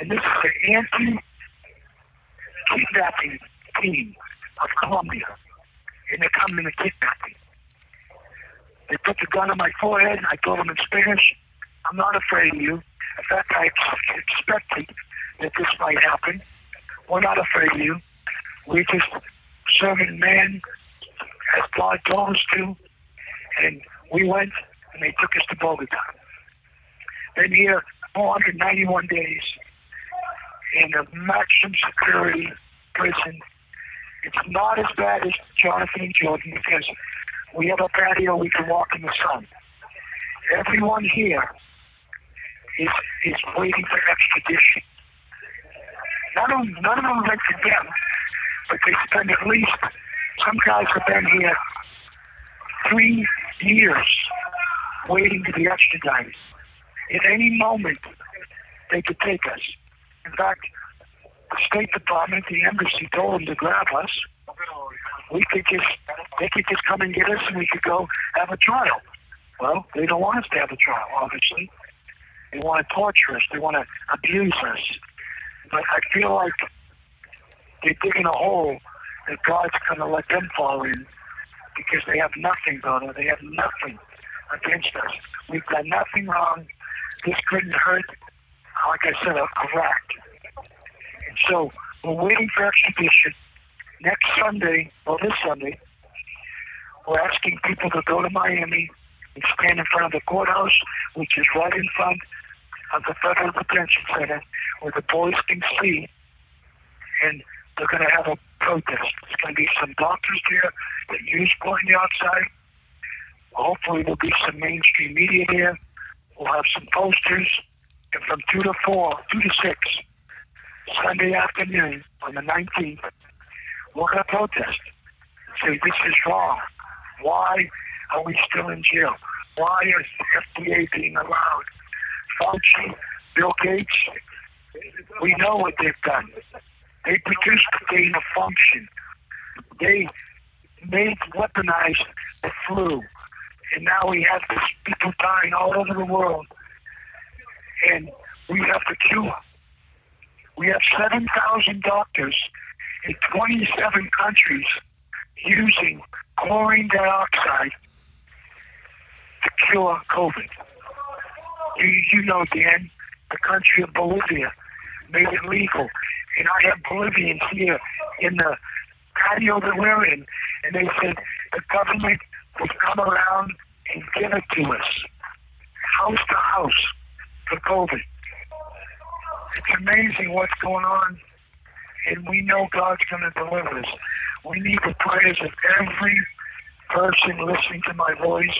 and this is the anti-kidnapping team of Colombia, and they're coming to kidnap me. They put the gun on my forehead, and I told them in Spanish, I'm not afraid of you. In fact, I expected that this might happen. We're not afraid of you. We're just serving man as God told us to. And we went, and they took us to Bogota. Been here 491 days in a maximum security prison. It's not as bad as Jonathan and Jordan because we have a patio we can walk in the sun. Everyone here is is waiting for extradition. None of none of them went to them, but they spend at least some guys have been here three years waiting to be extradited. At any moment, they could take us. In fact, the State Department, the embassy told them to grab us. We could just, they could just come and get us, and we could go have a trial. Well, they don't want us to have a trial, obviously. They want to torture us. They want to abuse us. But I feel like they're digging a hole that God's going to let them fall in because they have nothing, brother. They have nothing against us. We've done nothing wrong. This couldn't hurt, like I said, a, a. And so we're waiting for extradition. Next Sunday, or this Sunday, we're asking people to go to Miami and stand in front of the courthouse, which is right in front of the Federal Detention Center, where the boys can see. And they're going to have a protest. There's going to be some doctors there that use pointing outside. Hopefully, there'll be some mainstream media there. We'll have some posters. And from 2 to 4, 2 to 6, Sunday afternoon on the 19th, we're going to protest. Say, this is wrong. Why are we still in jail? Why is the FDA being allowed? Fauci, Bill Gates, we know what they've done. They produced the gain of function. They made weaponized the flu. And now we have people dying all over the world. And we have to cure. We have 7,000 doctors in 27 countries using chlorine dioxide to cure COVID. You, you know, Dan, the country of Bolivia made it legal. And I have Bolivians here in the patio that we're in, and they said the government will come around and give it to us, house to house, for COVID. It's amazing what's going on, and we know God's going to deliver us. We need the prayers of every person listening to my voice.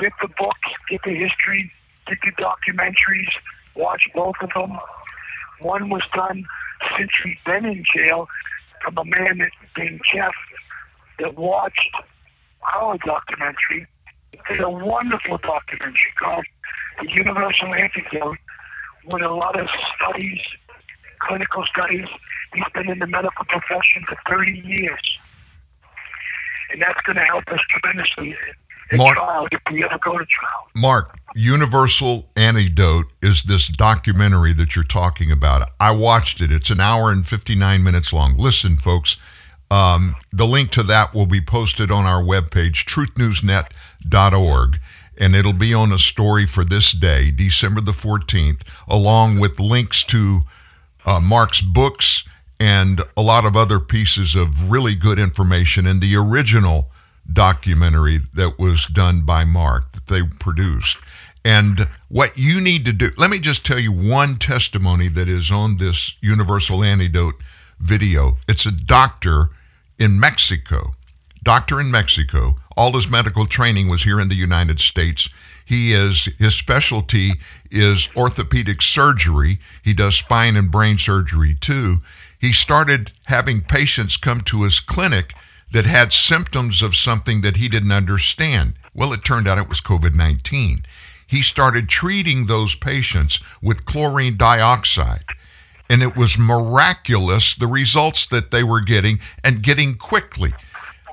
Get the books, get the history, get the documentaries, watch both of them. One was done since we've been in jail from a man that, named Jeff that watched our documentary. It's a wonderful documentary called The Universal Antidote with a lot of studies, clinical studies. He's been in the medical profession for 30 years. And that's going to help us tremendously Mark- trial if we ever go to trial. Mark, Universal Antidote is this documentary that you're talking about. I watched it. It's an hour and 59 minutes long. Listen, folks, um, the link to that will be posted on our webpage, truthnewsnet.org, and it'll be on a story for this day, December the 14th, along with links to uh, Mark's books and a lot of other pieces of really good information in the original documentary that was done by Mark that they produced. And what you need to do, let me just tell you one testimony that is on this Universal Antidote video. It's a doctor in Mexico, doctor in Mexico, All his medical training was here in the United States. He is his specialty is orthopedic surgery. He does spine and brain surgery too. He started having patients come to his clinic that had symptoms of something that he didn't understand. Well, it turned out it was COVID 19. He started treating those patients with chlorine dioxide. And it was miraculous the results that they were getting and getting quickly.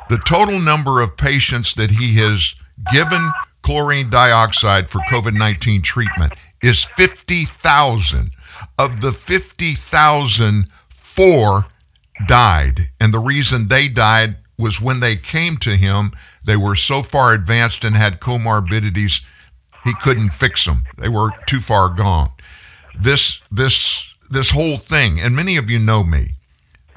The total number of patients that he has given chlorine dioxide for COVID 19 treatment is 50,000. Of the 50,000, four died. And the reason they died was when they came to him, they were so far advanced and had comorbidities, he couldn't fix them. They were too far gone. This, this, this whole thing, and many of you know me.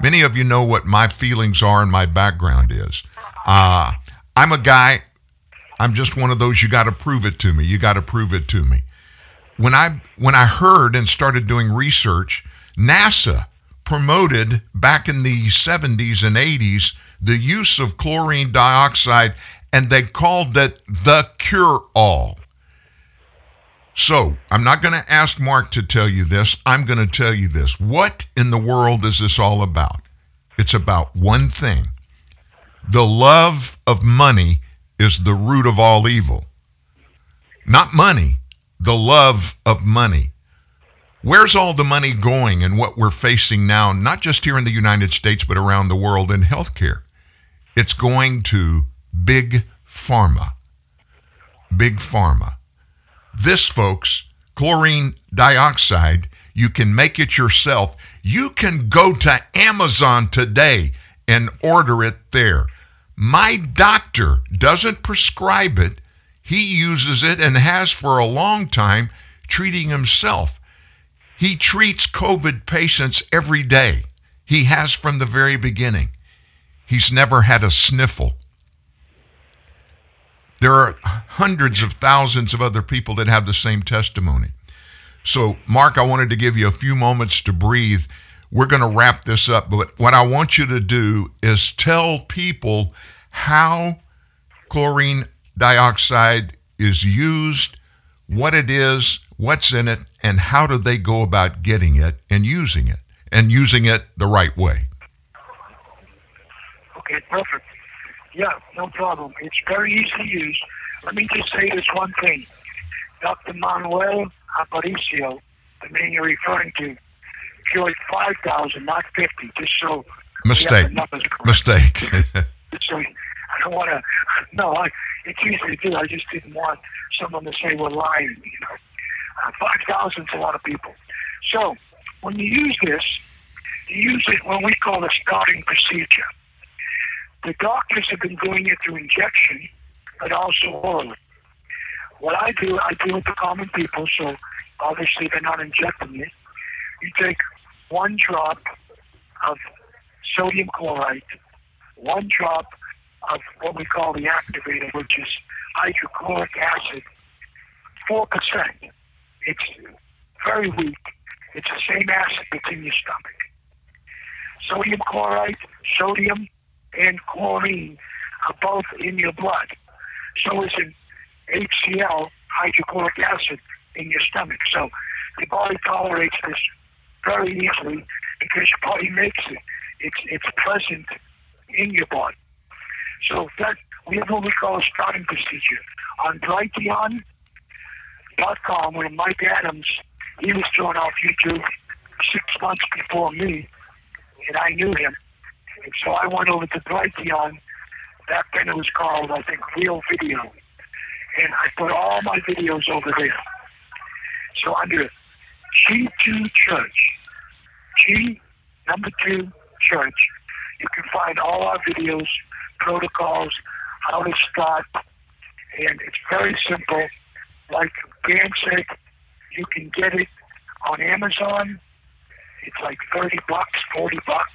Many of you know what my feelings are and my background is. Uh, I'm a guy, I'm just one of those, you got to prove it to me. You got to prove it to me. When I, when I heard and started doing research, NASA promoted back in the 70s and 80s the use of chlorine dioxide, and they called it the cure all. So, I'm not going to ask Mark to tell you this. I'm going to tell you this. What in the world is this all about? It's about one thing the love of money is the root of all evil. Not money, the love of money. Where's all the money going and what we're facing now, not just here in the United States, but around the world in healthcare? It's going to big pharma. Big pharma. This, folks, chlorine dioxide, you can make it yourself. You can go to Amazon today and order it there. My doctor doesn't prescribe it. He uses it and has for a long time treating himself. He treats COVID patients every day. He has from the very beginning. He's never had a sniffle. There are hundreds of thousands of other people that have the same testimony. So, Mark, I wanted to give you a few moments to breathe. We're going to wrap this up, but what I want you to do is tell people how chlorine dioxide is used, what it is, what's in it, and how do they go about getting it and using it and using it the right way. Okay. Yeah, no problem. It's very easy to use. Let me just say this one thing. Dr. Manuel Aparicio, the man you're referring to, cured 5,000, not 50, just so. Mistake. Mistake. so I don't want to. No, I, it's easy to do. I just didn't want someone to say we're lying. You know, uh, 5,000 is a lot of people. So when you use this, you use it when we call the starting procedure. The doctors have been doing it through injection, but also orally. What I do, I deal with the common people, so obviously they're not injecting it. You take one drop of sodium chlorite, one drop of what we call the activator, which is hydrochloric acid, 4%. It's very weak. It's the same acid that's in your stomach. Sodium chloride, sodium, and chlorine are both in your blood. So is an HCl, hydrochloric acid, in your stomach. So the body tolerates this very easily because your body makes it. It's, it's present in your body. So that we have what we call a starting procedure. On Brighteon.com, when Mike Adams, he was thrown off YouTube six months before me, and I knew him. And so I went over to Brighteon. Back then it was called, I think, Real Video. And I put all my videos over there. So under G2 Church, G number two church, you can find all our videos, protocols, how to start, and it's very simple. Like Dan said, you can get it on Amazon. It's like 30 bucks, 40 bucks.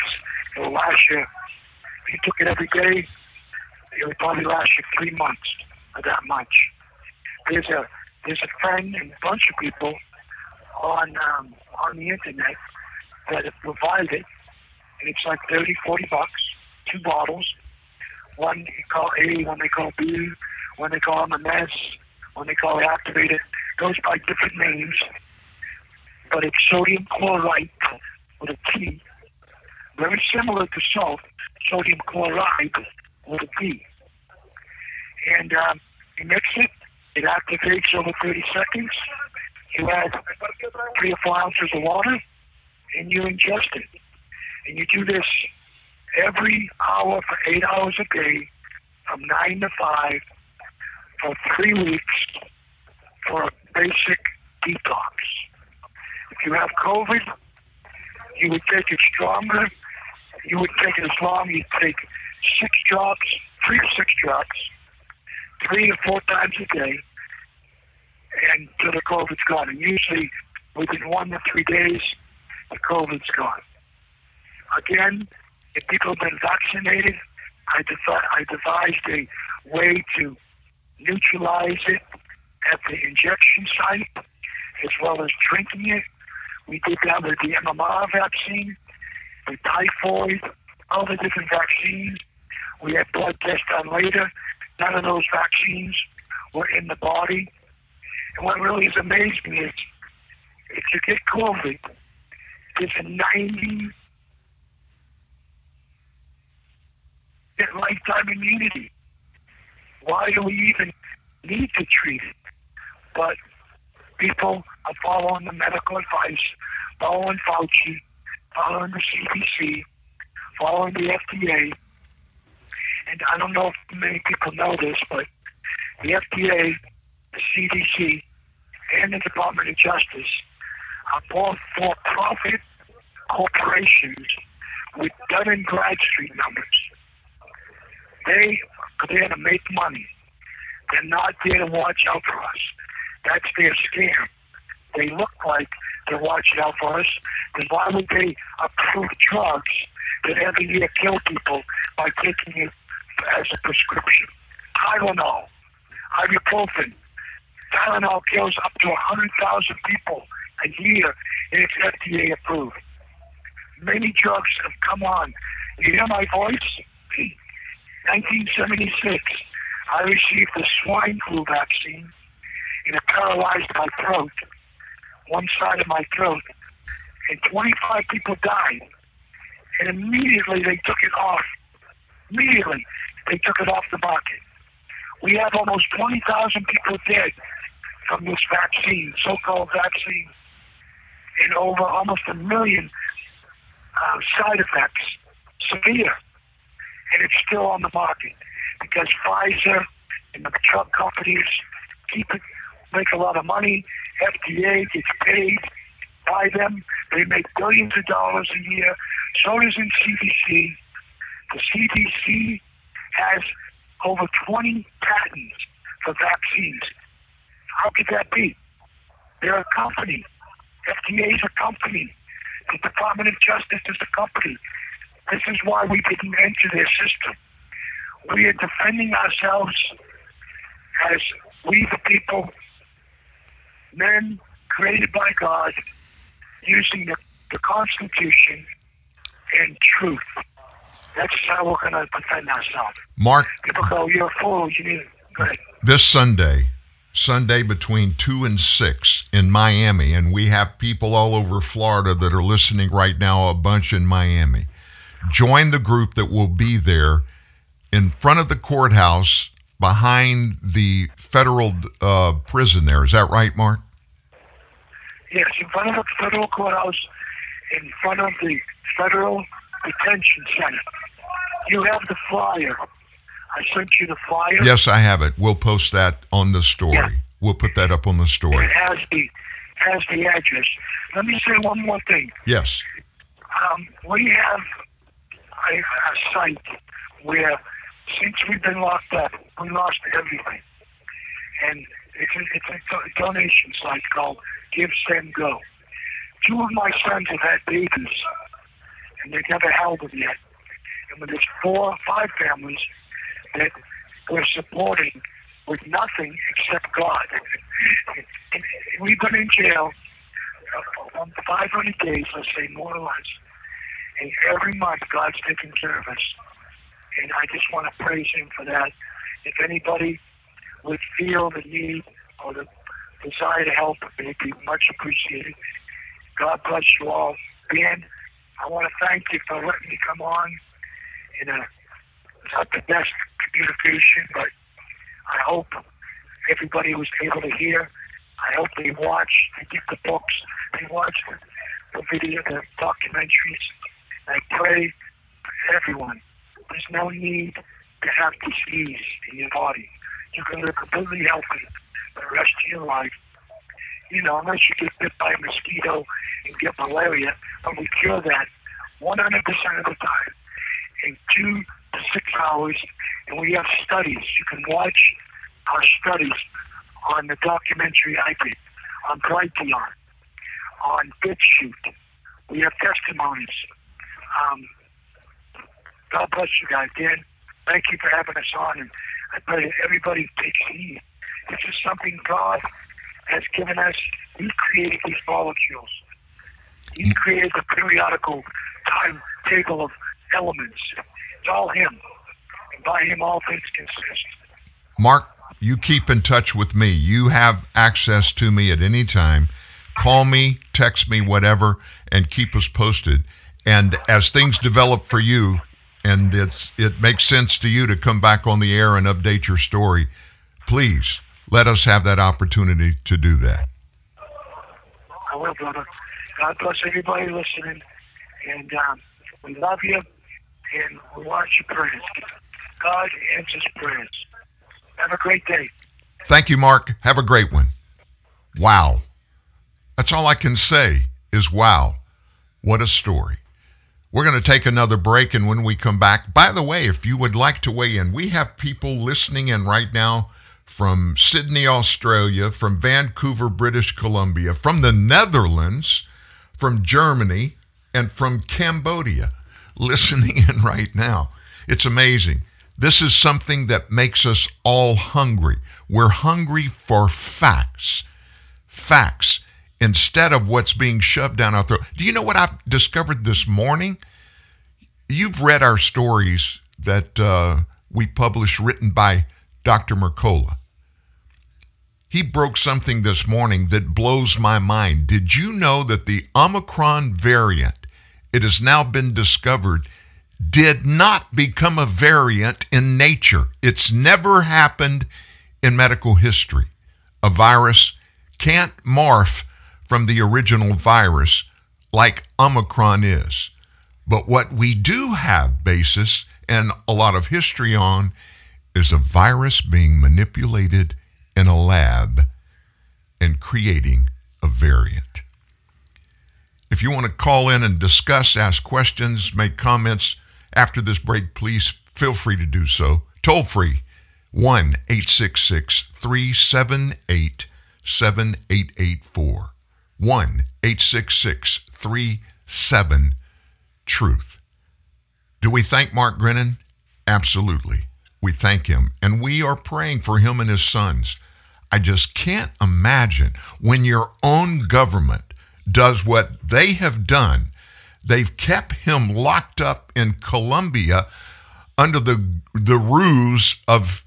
It'll last you, if you took it every day, it would probably last you three months or that much. There's a there's a friend and a bunch of people on um, on the internet that have provided it, and it's like 30, 40 bucks, two bottles. one they call A, one they call B, one they call MS, one they call activated. Goes by different names, but it's sodium chlorite with a T. Very similar to salt, sodium chloride a T. And um, you mix it, it activates over 30 seconds. You add three or four ounces of water, and you ingest it. And you do this every hour for eight hours a day, from nine to five, for three weeks, for a basic detox. If you have COVID, you would take it stronger. You would take as long. You'd take six drops, three to six drops, three to four times a day, and till the COVID's gone. And usually within one to three days, the COVID's gone. Again, if people have been vaccinated, I, devi- I devised a way to neutralize it at the injection site as well as drinking it. We did that with the MMR vaccine, the typhoid, all the different vaccines. We had blood tests done later. None of those vaccines were in the body. And what really is amazing is if you get COVID, there's a 90 get lifetime immunity. Why do we even need to treat it? But people are following the medical advice, following Fauci, following the CDC, following the FDA. And I don't know if many people know this, but the FDA, the CDC, and the Department of Justice are both for-profit corporations with Dun and Bradstreet numbers. They are there to make money. They're not there to watch out for us. That's their scam. They look like they're watching out for us. Then why would they approve drugs that every year kill people by taking it as a prescription? Tylenol, ibuprofen. Tylenol kills up to 100,000 people a year, and it's FDA approved. Many drugs have come on. You hear my voice? 1976, I received the swine flu vaccine and it paralyzed my throat, one side of my throat, and 25 people died. And immediately they took it off. Immediately they took it off the market. We have almost 20,000 people dead from this vaccine, so-called vaccine, and over almost a million uh, side effects, severe and it's still on the market because Pfizer and the drug companies keep it, make a lot of money. FDA gets paid by them. They make billions of dollars a year. So does in CDC. The CDC has over 20 patents for vaccines. How could that be? They're a company. FDA is a company. The Department of Justice is a company. This is why we didn't enter their system. We are defending ourselves as we, the people, men created by God, using the, the Constitution and truth. That's how we're going to defend ourselves. Mark, People go, you're a fool. You need. Go ahead. this Sunday, Sunday between 2 and 6 in Miami, and we have people all over Florida that are listening right now, a bunch in Miami. Join the group that will be there in front of the courthouse behind the federal uh, prison there. Is that right, Mark? Yes, in front of the federal courthouse, in front of the federal detention center. You have the flyer. I sent you the flyer. Yes, I have it. We'll post that on the story. Yeah. We'll put that up on the story. It has the has the address. Let me say one more thing. Yes. Um, we have a, a site where, since we've been locked up, we lost everything, and it's a, it's a donation site called Give Send Go. Two of my sons have had babies, and they've never held them yet. And when there's four or five families that we're supporting with nothing except God, and we've been in jail uh, on 500 days, let's say more or less. And every month, God's taking care of us. And I just want to praise him for that. If anybody would feel the need or the desire to help, it would be much appreciated. God bless you all. Ben, I want to thank you for letting me come on in a not the best communication, but I hope everybody was able to hear. I hope they watch, they get the books, they watch the, the video, the documentaries. I pray for everyone. There's no need to have disease in your body. You can live completely healthy the rest of your life. You know, unless you get bit by a mosquito and get malaria, but we cure that 100% of the time in two to six hours. And we have studies. You can watch our studies on the documentary I did, on Brighteon, on BitChute. We have testimonies. Um, God bless you guys. Dan, thank you for having us on. And I pray that everybody takes heed. This is something God has given us. He created these molecules. He mm. created the periodical timetable of elements. It's all Him. And by Him, all things consist. Mark, you keep in touch with me. You have access to me at any time. Call me, text me, whatever, and keep us posted. And as things develop for you, and it's it makes sense to you to come back on the air and update your story, please let us have that opportunity to do that. I will, brother. God bless everybody listening, and um, we love you, and we want your prayers. God answers prayers. Have a great day. Thank you, Mark. Have a great one. Wow. That's all I can say is wow. What a story. We're going to take another break, and when we come back, by the way, if you would like to weigh in, we have people listening in right now from Sydney, Australia, from Vancouver, British Columbia, from the Netherlands, from Germany, and from Cambodia listening in right now. It's amazing. This is something that makes us all hungry. We're hungry for facts. Facts instead of what's being shoved down our throat. Do you know what I've discovered this morning? You've read our stories that uh, we published written by Dr. Mercola. He broke something this morning that blows my mind. Did you know that the Omicron variant, it has now been discovered, did not become a variant in nature? It's never happened in medical history. A virus can't morph from the original virus like Omicron is. But what we do have basis and a lot of history on is a virus being manipulated in a lab and creating a variant. If you want to call in and discuss, ask questions, make comments after this break, please feel free to do so. Toll free 1 866 378 7884. 1 866 37 Truth. Do we thank Mark Grenon? Absolutely. We thank him. And we are praying for him and his sons. I just can't imagine when your own government does what they have done. They've kept him locked up in Colombia under the, the ruse of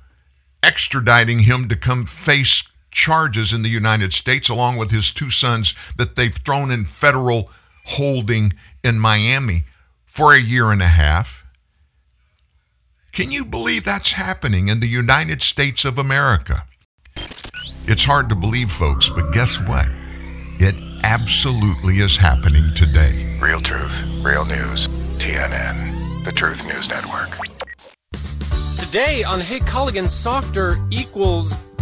extraditing him to come face charges in the United States, along with his two sons that they've thrown in federal holding in Miami for a year and a half. Can you believe that's happening in the United States of America? It's hard to believe, folks, but guess what? It absolutely is happening today. Real truth, real news. TNN, the Truth News Network. Today on Hey Culligan, softer equals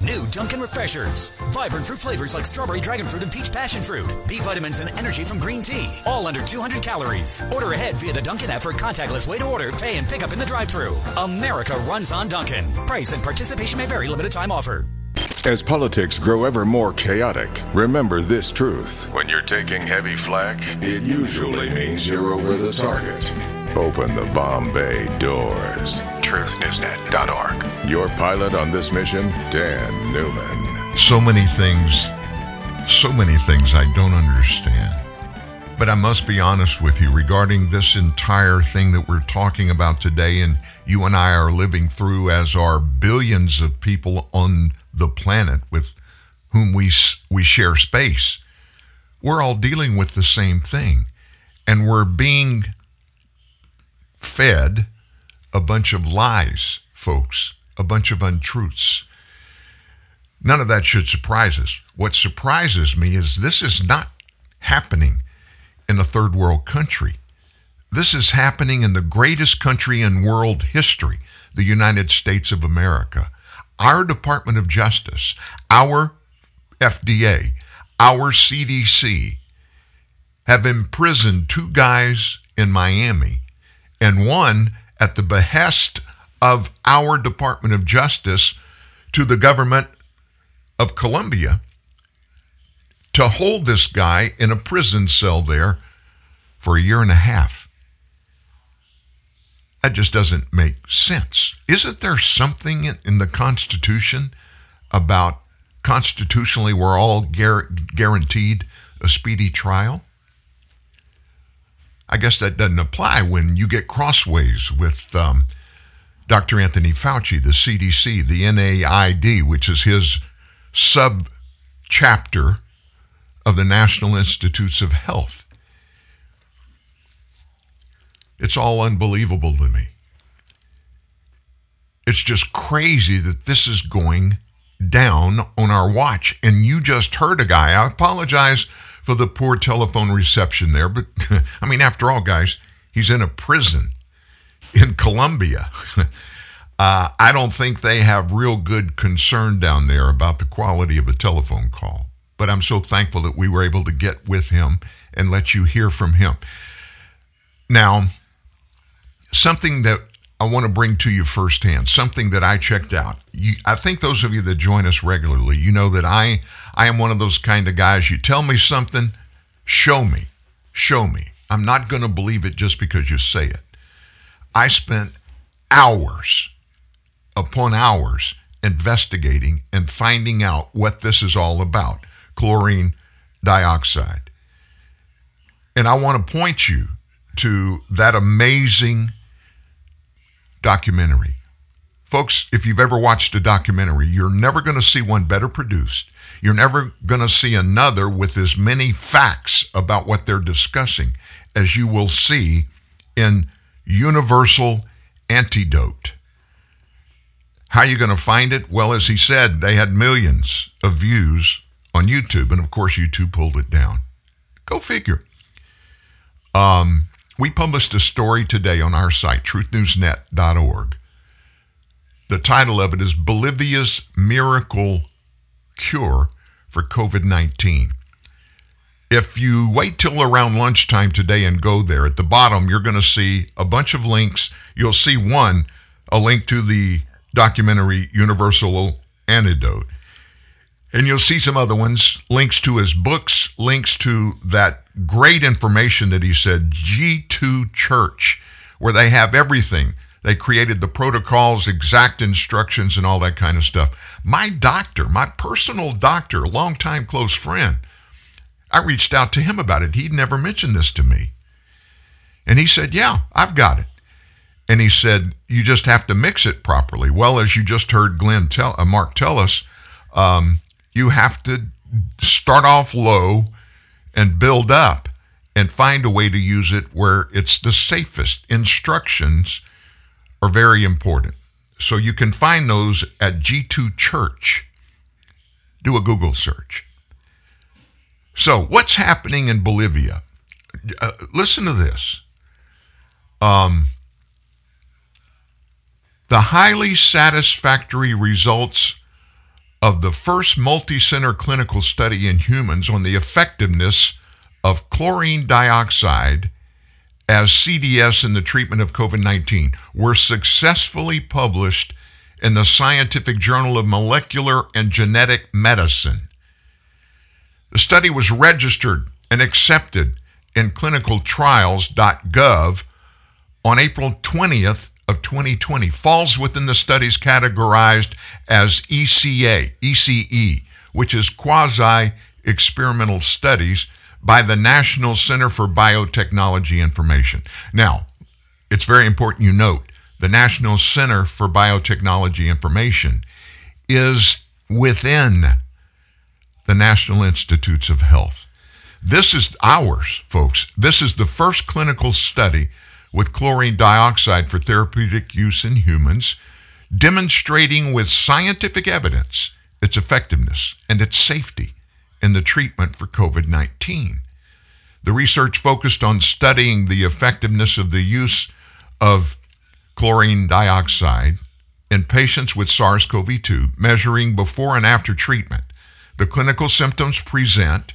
New Dunkin' Refreshers. Vibrant fruit flavors like strawberry, dragon fruit, and peach passion fruit. B vitamins and energy from green tea. All under 200 calories. Order ahead via the Dunkin' app for contactless way to order, pay, and pick up in the drive thru America runs on Dunkin'. Price and participation may vary. Limited time offer. As politics grow ever more chaotic, remember this truth. When you're taking heavy flack, it usually means you're over the target. Open the bomb bay doors. TruthNewsNet.org. Your pilot on this mission, Dan Newman. So many things, so many things I don't understand. But I must be honest with you regarding this entire thing that we're talking about today, and you and I are living through, as are billions of people on the planet with whom we we share space. We're all dealing with the same thing, and we're being fed a bunch of lies, folks, a bunch of untruths. None of that should surprise us. What surprises me is this is not happening in a third world country. This is happening in the greatest country in world history, the United States of America. Our Department of Justice, our FDA, our CDC have imprisoned two guys in Miami and one at the behest of our Department of Justice to the government of Colombia to hold this guy in a prison cell there for a year and a half. That just doesn't make sense. Isn't there something in, the Constitution about constitutionally we're all guaranteed a speedy trial? I guess that doesn't apply when you get crossways with um, Dr. Anthony Fauci, the CDC, the NAID, which is his sub chapter of the National Institutes of Health. It's all unbelievable to me. It's just crazy that this is going down on our watch. And you just heard a guy. I apologize for the poor telephone reception there. But I mean, after all, guys, he's in a prison in Colombia. uh, I don't think they have real good concern down there about the quality of a telephone call. But I'm so thankful that we were able to get with him and let you hear from him. Now, something that I want to bring to you firsthand, something that I checked out. You, I think those of you that join us regularly, you know that I I am one of those kind of guys. You tell me something, show me, show me. I'm not going to believe it just because you say it. I spent hours upon hours investigating and finding out what this is all about chlorine dioxide. And I want to point you to that amazing documentary. Folks, if you've ever watched a documentary, you're never going to see one better produced. You're never going to see another with as many facts about what they're discussing as you will see in Universal Antidote. How are you going to find it? Well, as he said, they had millions of views on YouTube, and of course, YouTube pulled it down. Go figure. Um, we published a story today on our site, truthnewsnet.org. The title of it is Bolivia's Miracle Cure for COVID 19. If you wait till around lunchtime today and go there, at the bottom, you're going to see a bunch of links. You'll see one, a link to the documentary Universal Antidote. And you'll see some other ones, links to his books, links to that great information that he said, G2 Church, where they have everything They created the protocols, exact instructions, and all that kind of stuff. My doctor, my personal doctor, longtime close friend, I reached out to him about it. He'd never mentioned this to me. And he said, Yeah, I've got it. And he said, You just have to mix it properly. Well, as you just heard Glenn tell, uh, Mark tell us, um, you have to start off low and build up and find a way to use it where it's the safest. Instructions are very important. So you can find those at G2 Church. Do a Google search. So, what's happening in Bolivia? Uh, listen to this. Um, the highly satisfactory results of the first multi-center clinical study in humans on the effectiveness of chlorine dioxide as CDS in the treatment of COVID 19 were successfully published in the Scientific Journal of Molecular and Genetic Medicine. The study was registered and accepted in clinicaltrials.gov on April 20th of 2020 falls within the studies categorized as ECA, ECE, which is quasi experimental studies by the National Center for Biotechnology Information. Now, it's very important you note the National Center for Biotechnology Information is within the National Institutes of Health. This is ours, folks. This is the first clinical study with chlorine dioxide for therapeutic use in humans, demonstrating with scientific evidence its effectiveness and its safety in the treatment for COVID 19. The research focused on studying the effectiveness of the use of chlorine dioxide in patients with SARS CoV 2, measuring before and after treatment the clinical symptoms present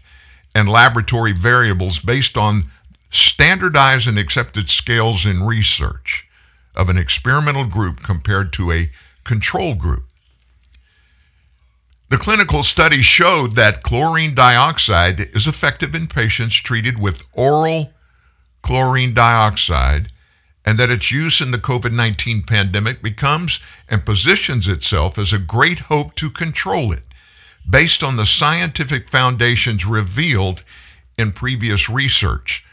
and laboratory variables based on standardized and accepted scales in research of an experimental group compared to a control group. The clinical study showed that chlorine dioxide is effective in patients treated with oral chlorine dioxide and that its use in the COVID 19 pandemic becomes and positions itself as a great hope to control it based on the scientific foundations revealed in previous research.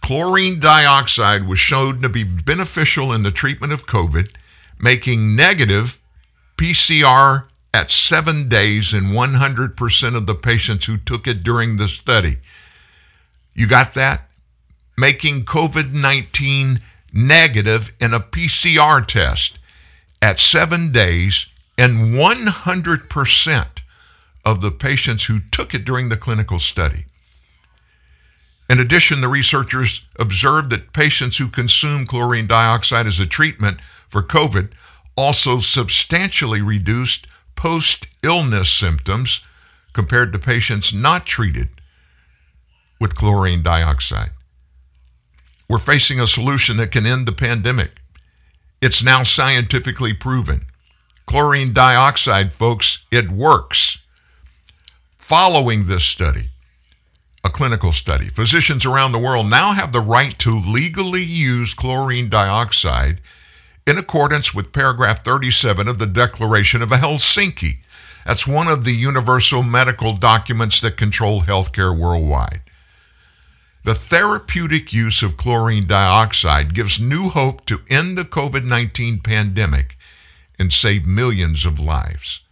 Chlorine dioxide was shown to be beneficial in the treatment of COVID, making negative PCR at seven days in 100% of the patients who took it during the study. You got that? Making COVID 19 negative in a PCR test at seven days in 100% of the patients who took it during the clinical study. In addition, the researchers observed that patients who consume chlorine dioxide as a treatment for COVID also substantially reduced post illness symptoms compared to patients not treated with chlorine dioxide. We're facing a solution that can end the pandemic. It's now scientifically proven. Chlorine dioxide, folks, it works. Following this study, a clinical study. Physicians around the world now have the right to legally use chlorine dioxide in accordance with paragraph 37 of the Declaration of Helsinki. That's one of the universal medical documents that control healthcare worldwide. The therapeutic use of chlorine dioxide gives new hope to end the COVID 19 pandemic and save millions of lives.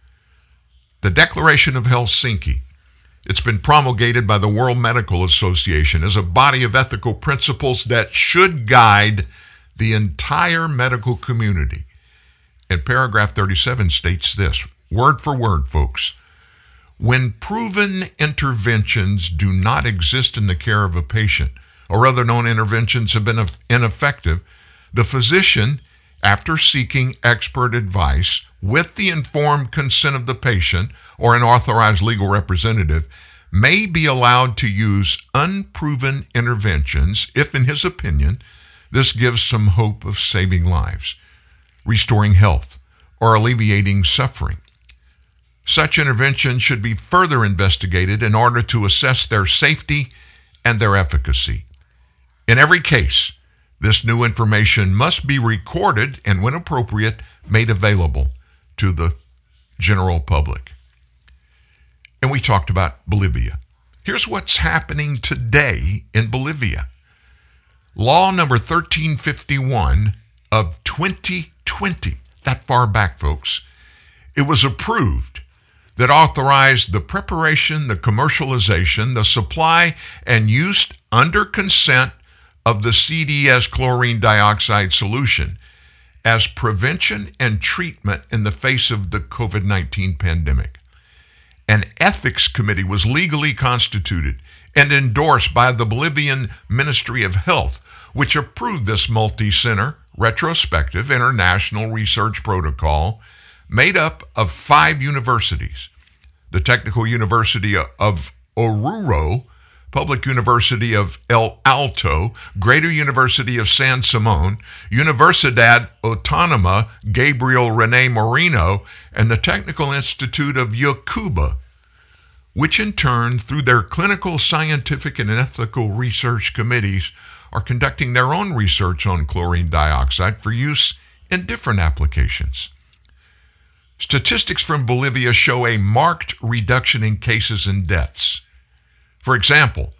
The Declaration of Helsinki it's been promulgated by the World Medical Association as a body of ethical principles that should guide the entire medical community. And paragraph 37 states this word for word, folks. When proven interventions do not exist in the care of a patient, or other known interventions have been ineffective, the physician, after seeking expert advice with the informed consent of the patient, or an authorized legal representative may be allowed to use unproven interventions if, in his opinion, this gives some hope of saving lives, restoring health, or alleviating suffering. Such interventions should be further investigated in order to assess their safety and their efficacy. In every case, This new information must be recorded and, when appropriate, made available to the general public. And we talked about Bolivia. Here's what's happening today in Bolivia. Law number 1351 of 2020, that far back, folks, it was approved that authorized the preparation, the commercialization, the supply, and use under consent of the CDS chlorine dioxide solution as prevention and treatment in the face of the COVID 19 pandemic. An ethics committee was legally constituted and endorsed by the Bolivian Ministry of Health, which approved this multi center, retrospective international research protocol made up of five universities. The Technical University of Oruro, Public University of El Alto, Greater University of San Simon, Universidad Autónoma Gabriel Rene Moreno, and the Technical Institute of Yacuiba, which in turn, through their clinical, scientific, and ethical research committees, are conducting their own research on chlorine dioxide for use in different applications. Statistics from Bolivia show a marked reduction in cases and deaths. For example,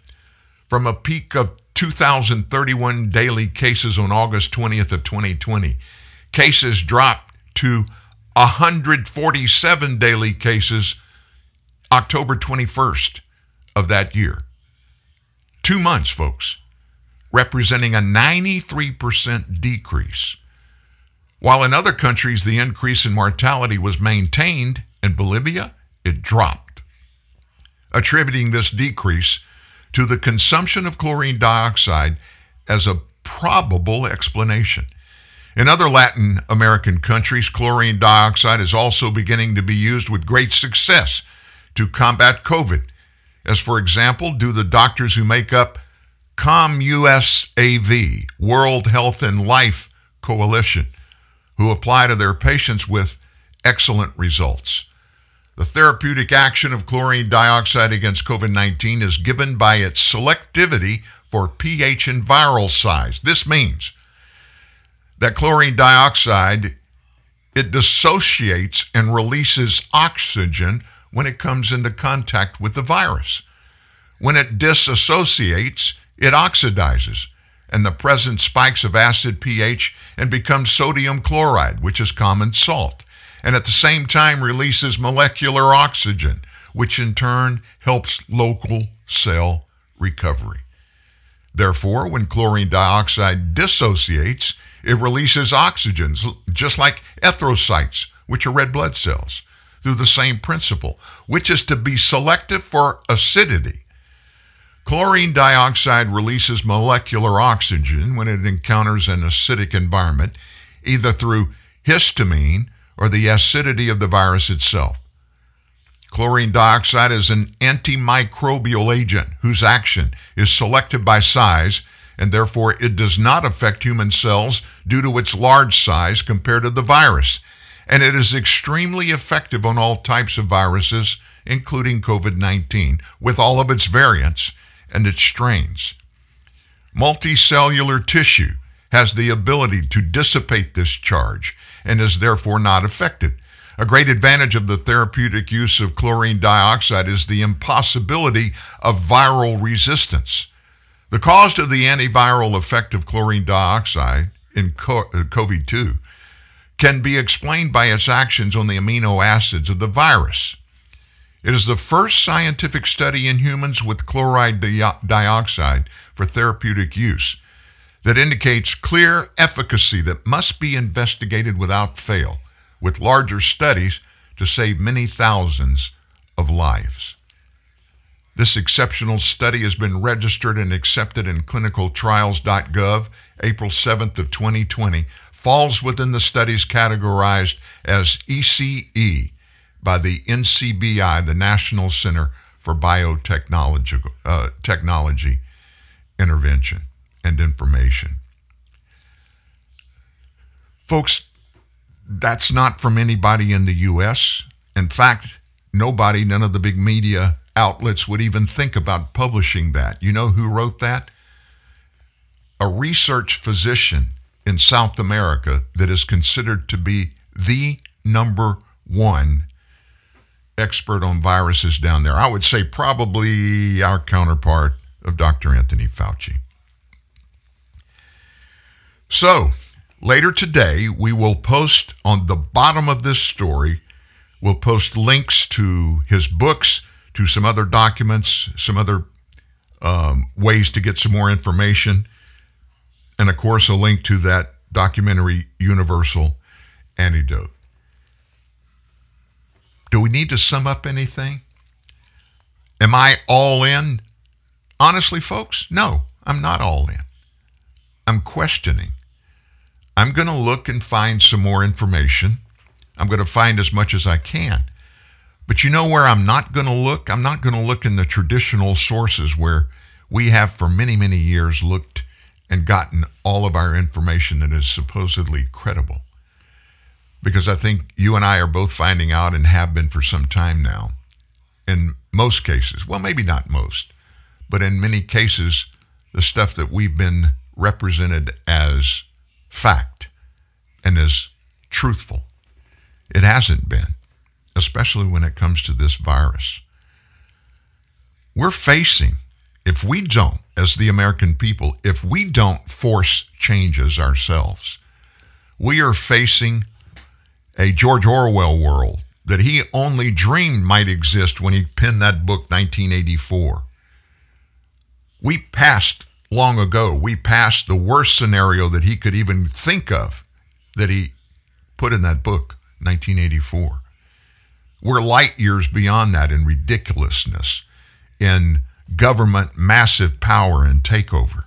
from a peak of 2,031 daily cases on August 20th of 2020, cases dropped to 147 daily cases October 21st of that year. Two months, folks, representing a 93% decrease. While in other countries the increase in mortality was maintained, in Bolivia it dropped. Attributing this decrease to the consumption of chlorine dioxide as a probable explanation. In other Latin American countries, chlorine dioxide is also beginning to be used with great success to combat COVID, as for example, do the doctors who make up COMUSAV, World Health and Life Coalition who apply to their patients with excellent results. The therapeutic action of chlorine dioxide against COVID 19 is given by its selectivity for pH and viral size. This means that chlorine dioxide it dissociates and releases oxygen when it comes into contact with the virus. When it disassociates, it oxidizes and the present spikes of acid pH and becomes sodium chloride, which is common salt, and at the same time releases molecular oxygen, which in turn helps local cell recovery. Therefore, when chlorine dioxide dissociates, it releases oxygens, just like erythrocytes, which are red blood cells, through the same principle, which is to be selective for acidity Chlorine dioxide releases molecular oxygen when it encounters an acidic environment, either through histamine or the acidity of the virus itself. Chlorine dioxide is an antimicrobial agent whose action is selective by size and therefore it does not affect human cells due to its large size compared to the virus. And it is extremely effective on all types of viruses, including COVID 19, with all of its variants and its strains. Multicellular tissue has the ability to dissipate this charge and is therefore not affected. A great advantage of the therapeutic use of chlorine dioxide is the impossibility of viral resistance. The cause of the antiviral effect of chlorine dioxide in COVID uh, 2 can be explained by its actions on the amino acids of the virus. It is the first scientific study in humans with chloride di- dioxide for therapeutic use that indicates clear efficacy that must be investigated without fail, with larger studies to save many thousands of lives. This exceptional study has been registered and accepted in clinicaltrials.gov April 7th of 2020, falls within the studies categorized as ECE, by the NCBI, the National Center for Biotechnology uh, Technology Intervention and Information. Folks, that's not from anybody in the U.S. In fact, nobody, none of the big media outlets would even think about publishing that. You know who wrote that? a research physician in South America that is considered to be the number one expert on viruses down there. I would say probably our counterpart of Dr. Anthony Fauci. So, later today, we will post on the bottom of this story, we'll post links to his books, to some other documents, some other um, ways to get some more information, and of course, a link to that documentary, Universal Antidote. Do we need to sum up anything? Am I all in? Honestly, folks, no, I'm not all in. I'm questioning. I'm going to look and find some more information. I'm going to find as much as I can. But you know where I'm not going to look? I'm not going to look in the traditional sources where we have for many, many years looked and gotten all of our information that is supposedly credible. Because I think you and I are both finding out and have been for some time now, in most cases, well, maybe not most, but in many cases, the stuff that we've been represented as fact and as truthful. It hasn't been, especially when it comes to this virus. We're facing, if we don't, as the American people, if we don't force changes ourselves, we are facing a George Orwell world that he only dreamed might exist when he penned that book, 1984. We passed long ago, we passed the worst scenario that he could even think of that he put in that book, 1984. We're light years beyond that in ridiculousness, in government massive power and takeover.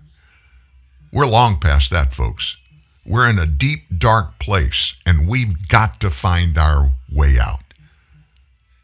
We're long past that, folks. We're in a deep, dark place, and we've got to find our way out.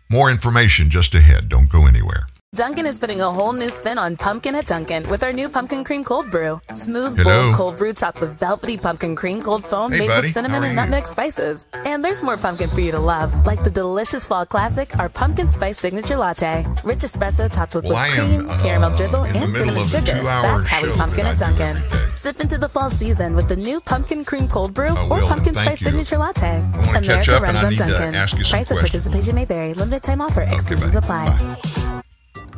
More information just ahead. Don't go anywhere. Dunkin' is putting a whole new spin on pumpkin at Dunkin' with our new pumpkin cream cold brew. Smooth, Hello. bold cold brew topped with velvety pumpkin cream cold foam Hey, made buddy. with cinnamon and nutmeg spices. And there's more pumpkin for you to love, like the delicious fall classic, our pumpkin spice signature latte. Rich espresso topped with Well, whipped cream, caramel uh, drizzle, and cinnamon sugar. That's how we pumpkin at Dunkin'. Sip into the fall season with the new pumpkin cream cold brew or will. pumpkin spice you. signature latte. America runs on Dunkin'. Price questions. participation may vary. Limited time offer. Exclusions apply.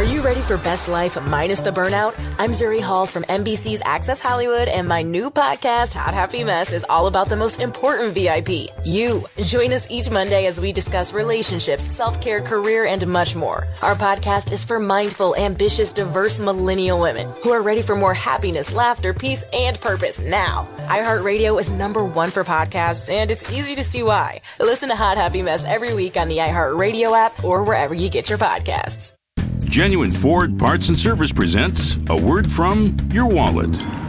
Are you ready for best life minus the burnout? I'm Zuri Hall from NBC's Access Hollywood, and my new podcast, Hot Happy Mess, is all about the most important VIP, you. Join us each Monday as we discuss relationships, self care, career, and much more. Our podcast is for mindful, ambitious, diverse millennial women who are ready for more happiness, laughter, peace, and purpose now. iHeartRadio is number one for podcasts, and it's easy to see why. Listen to Hot Happy Mess every week on the iHeartRadio app or wherever you get your podcasts. Genuine Ford Parts and Service presents a word from your wallet.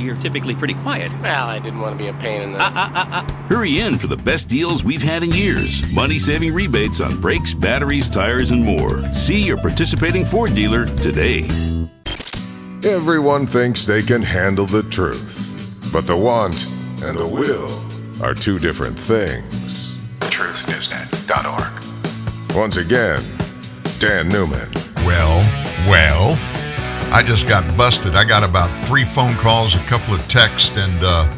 you're typically pretty quiet. Well, I didn't want to be a pain in the. Uh, uh, uh, Hurry in for the best deals we've had in years. Money saving rebates on brakes, batteries, tires, and more. See your participating Ford dealer today. Everyone thinks they can handle the truth, but the want and the will are two different things. TruthNewsNet.org. Once again, Dan Newman. Well, well, I just got busted. I got about three phone calls, a couple of texts, and uh,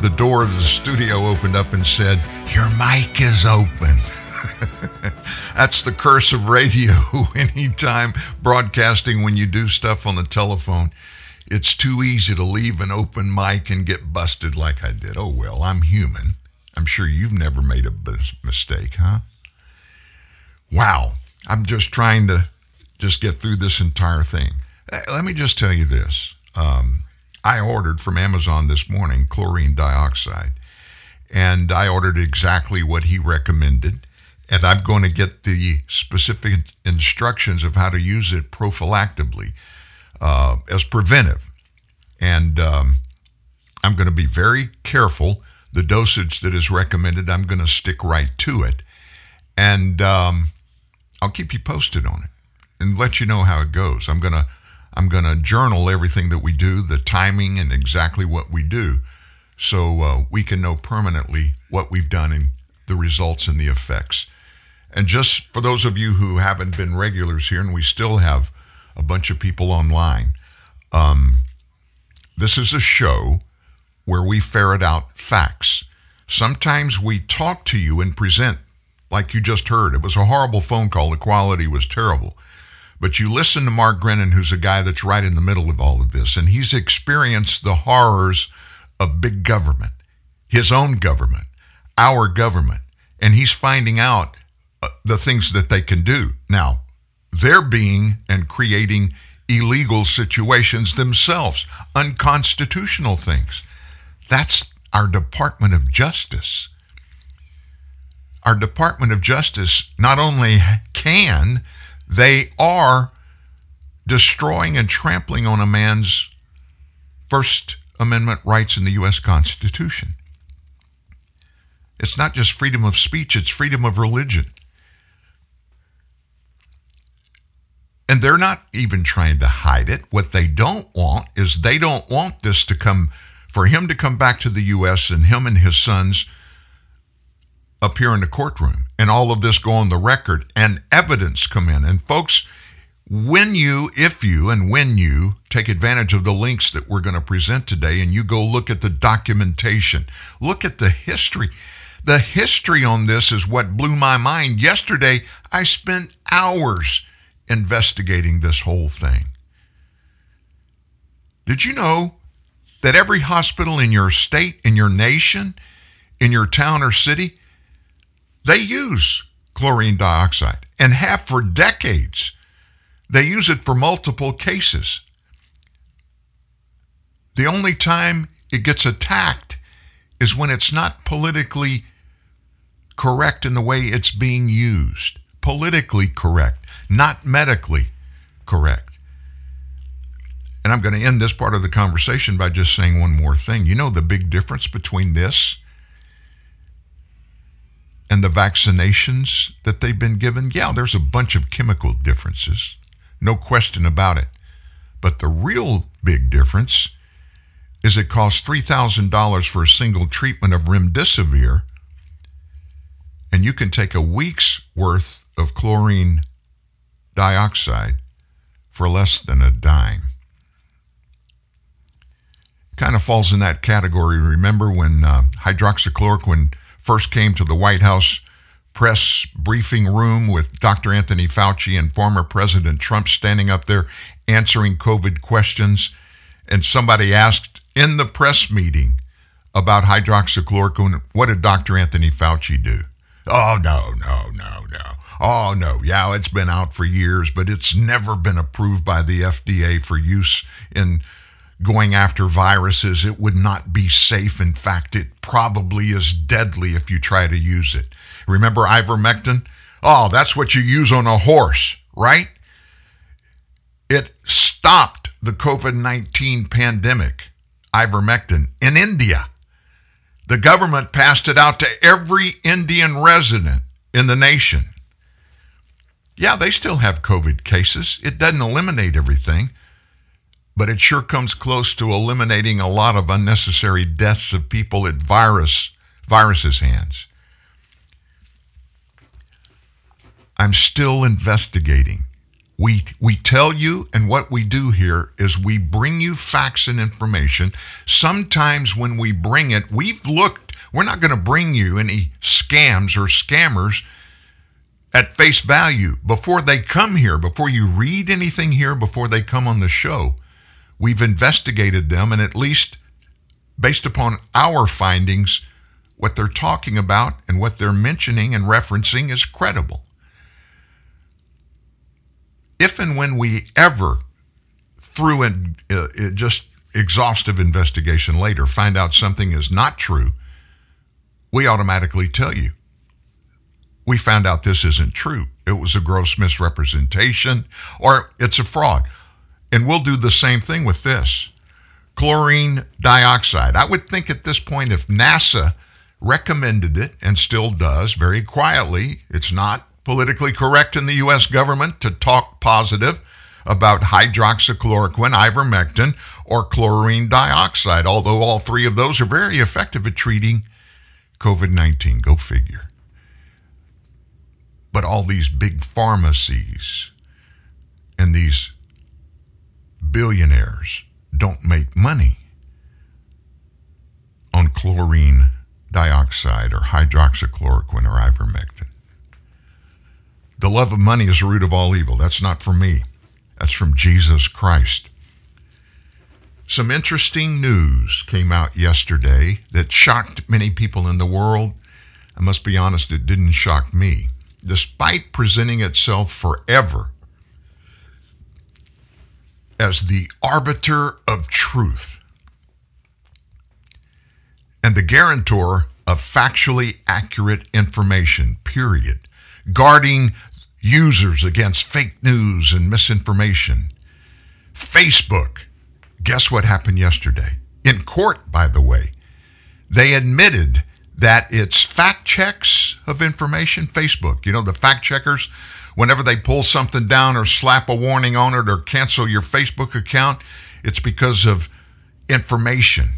the door of the studio opened up and said, Your mic is open. That's the curse of radio. Anytime broadcasting when you do stuff on the telephone, it's too easy to leave an open mic and get busted like I did. Oh, well, I'm human. I'm sure you've never made a mistake, huh? Wow. I'm just trying to just get through this entire thing. Uh, Let me just tell you this. Um, I ordered from Amazon this morning chlorine dioxide, and I ordered exactly what he recommended. And I'm going to get the specific instructions of how to use it prophylactically uh, as preventive. And um, I'm going to be very careful. The dosage that is recommended, I'm going to stick right to it. And um, I'll keep you posted on it and let you know how it goes. I'm going to I'm going to journal everything that we do, the timing and exactly what we do so uh, we can know permanently what we've done and the results and the effects. And just for those of you who haven't been regulars here, and we still have a bunch of people online, um, this is a show where we ferret out facts. Sometimes we talk to you and present, like you just heard. It was a horrible phone call. The quality was terrible. But you listen to Mark Grenon, who's a guy that's right in the middle of all of this, and he's experienced the horrors of big government, his own government, our government, and he's finding out uh, the things that they can do. Now, they're being and creating illegal situations themselves, unconstitutional things. That's our Department of Justice. Our Department of Justice not only can, they are destroying and trampling on a man's First Amendment rights in the U.S. Constitution. It's not just freedom of speech, it's freedom of religion. And they're not even trying to hide it. What they don't want is they don't want this to come, for him to come back to the U.S. and him and his sons appear in the courtroom and all of this go on the record and evidence come in. And folks, when you, if you, and when you take advantage of the links that we're going to present today and you go look at the documentation, look at the history. The history on this is what blew my mind. Yesterday, I spent hours investigating this whole thing. Did you know that every hospital in your state, in your nation, in your town or city, they use chlorine dioxide and have for decades. They use it for multiple cases. The only time it gets attacked is when it's not politically correct in the way it's being used. Politically correct, not medically correct. And I'm going to end this part of the conversation by just saying one more thing. You know the big difference between this and the vaccinations that they've been given? Yeah, there's a bunch of chemical differences, no question about it. But the real big difference is it costs $3,000 for a single treatment of remdesivir, and you can take a week's worth of chlorine dioxide for less than a dime. Kind of falls in that category. Remember when uh, hydroxychloroquine first came to the White House press briefing room with Dr. Anthony Fauci and former President Trump standing up there answering COVID questions. And somebody asked in the press meeting about hydroxychloroquine, what did Dr. Anthony Fauci do? Oh, no, no, no, no. Oh, no. Yeah, it's been out for years, but it's never been approved by the FDA for use in going after viruses. It would not be safe. In fact, it probably is deadly if you try to use it. Remember ivermectin? Oh, that's what you use on a horse, right? It stopped the COVID 19 pandemic, ivermectin, in India. The government passed it out to every Indian resident in the nation. Yeah, they still have COVID cases. It doesn't eliminate everything, but it sure comes close to eliminating a lot of unnecessary deaths of people at virus viruses' hands. I'm still investigating. We, we tell you, and what we do here is we bring you facts and information. Sometimes when we bring it, we've looked, we're not going to bring you any scams or scammers at face value before they come here, before you read anything here, before they come on the show. We've investigated them, and at least based upon our findings, what they're talking about and what they're mentioning and referencing is credible. If and when we ever, through an, uh, just exhaustive investigation later, find out something is not true, we automatically tell you. We found out this isn't true. It was a gross misrepresentation or it's a fraud. And we'll do the same thing with this chlorine dioxide. I would think at this point, if NASA recommended it and still does very quietly, it's not politically correct in the U.S. government to talk positive about hydroxychloroquine, ivermectin, or chlorine dioxide, although all three of those are very effective at treating COVID 19. Go figure. But all these big pharmacies and these billionaires don't make money on chlorine dioxide or hydroxychloroquine or ivermectin. The love of money is the root of all evil. That's not from me. That's from Jesus Christ. Some interesting news came out yesterday that shocked many people in the world. I must be honest, it didn't shock me. Despite presenting itself forever as the arbiter of truth and the guarantor of factually accurate information, period, guarding users against fake news and misinformation. Facebook, guess what happened yesterday? In court, by the way, they admitted that it's fact checks of information. Facebook, you know, the fact checkers, whenever they pull something down or slap a warning on it or cancel your Facebook account, it's because of information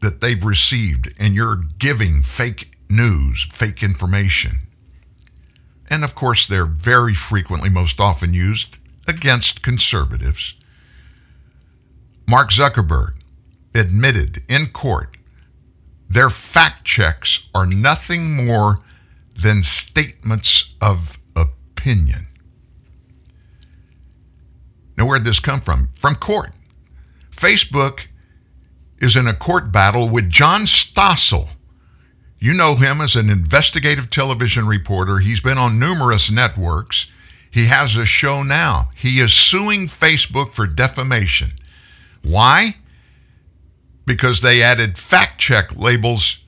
that they've received and you're giving fake news, fake information. And of course, they're very frequently, most often used against conservatives. Mark Zuckerberg admitted in court their fact checks are nothing more than statements of opinion. Now, where'd this come from? From court. Facebook is in a court battle with John Stossel. You know him as an investigative television reporter. He's been on numerous networks. He has a show now. He is suing Facebook for defamation. Why? Because they added fact check labels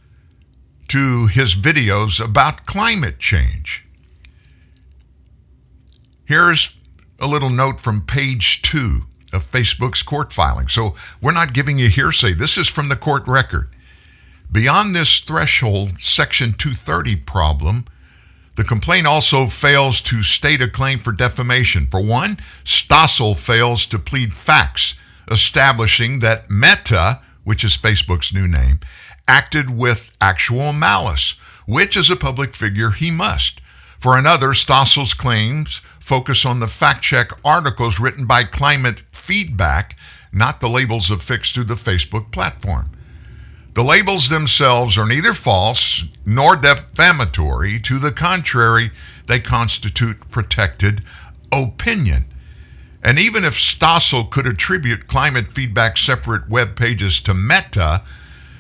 to his videos about climate change. Here's a little note from page two of Facebook's court filing. So we're not giving you hearsay. This is from the court record. Beyond this threshold Section 230 problem, the complaint also fails to state a claim for defamation. For one, Stossel fails to plead facts establishing that Meta, which is Facebook's new name, acted with actual malice, which as a public figure he must. For another, Stossel's claims focus on the fact check articles written by Climate Feedback, not the labels affixed to the Facebook platform. The labels themselves are neither false nor defamatory. To the contrary, they constitute protected opinion. And even if Stossel could attribute climate feedback separate web pages to Meta,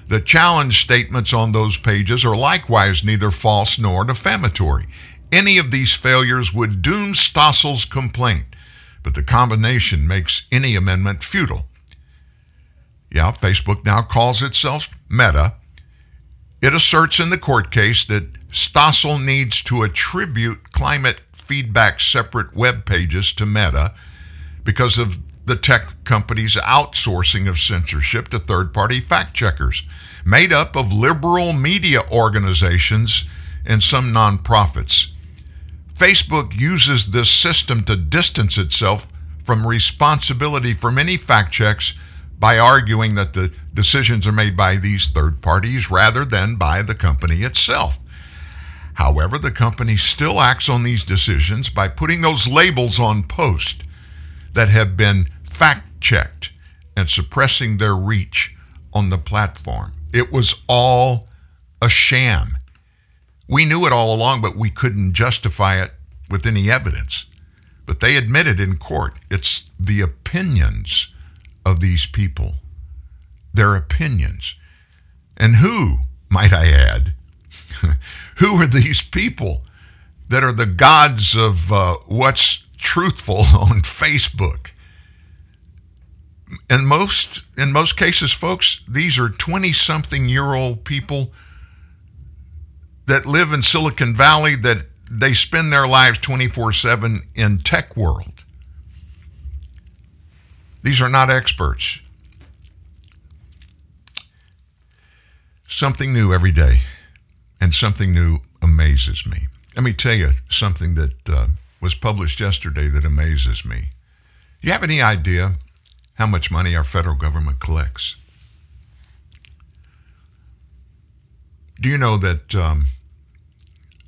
the challenge statements on those pages are likewise neither false nor defamatory. Any of these failures would doom Stossel's complaint, but the combination makes any amendment futile. Yeah, Facebook now calls itself Meta. It asserts in the court case that Stossel needs to attribute climate feedback separate web pages to Meta because of the tech company's outsourcing of censorship to third party fact checkers, made up of liberal media organizations and some nonprofits. Facebook uses this system to distance itself from responsibility for many fact checks by arguing that the decisions are made by these third parties rather than by the company itself. However, the company still acts on these decisions by putting those labels on post that have been fact checked and suppressing their reach on the platform. It was all a sham. We knew it all along, but we couldn't justify it with any evidence. But they admitted in court it's the opinions of these people, their opinions. And who, might I add, who are these people that are the gods of uh, what's truthful on Facebook? In most in most cases, folks, these are 20 something year old people that live in Silicon Valley that they spend their lives 24 7 in tech world. These are not experts. Something new every day, and something new amazes me. Let me tell you something that uh, was published yesterday that amazes me. Do you have any idea how much money our federal government collects? Do you know that um,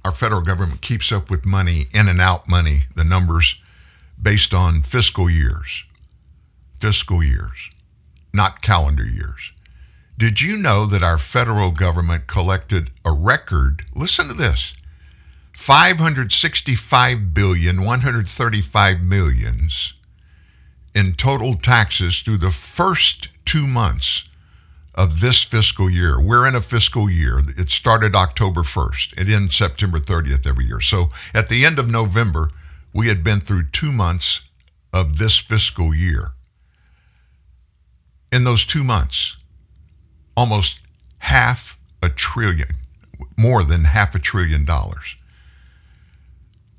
our federal government keeps up with money, in and out money, the numbers based on fiscal years? Fiscal years, not calendar years. Did you know that our federal government collected a record? Listen to this 565 billion 135 millions in total taxes through the first two months of this fiscal year. We're in a fiscal year. It started October 1st. It ends September 30th every year. So at the end of November, we had been through two months of this fiscal year. In those two months, almost half a trillion, more than half a trillion dollars.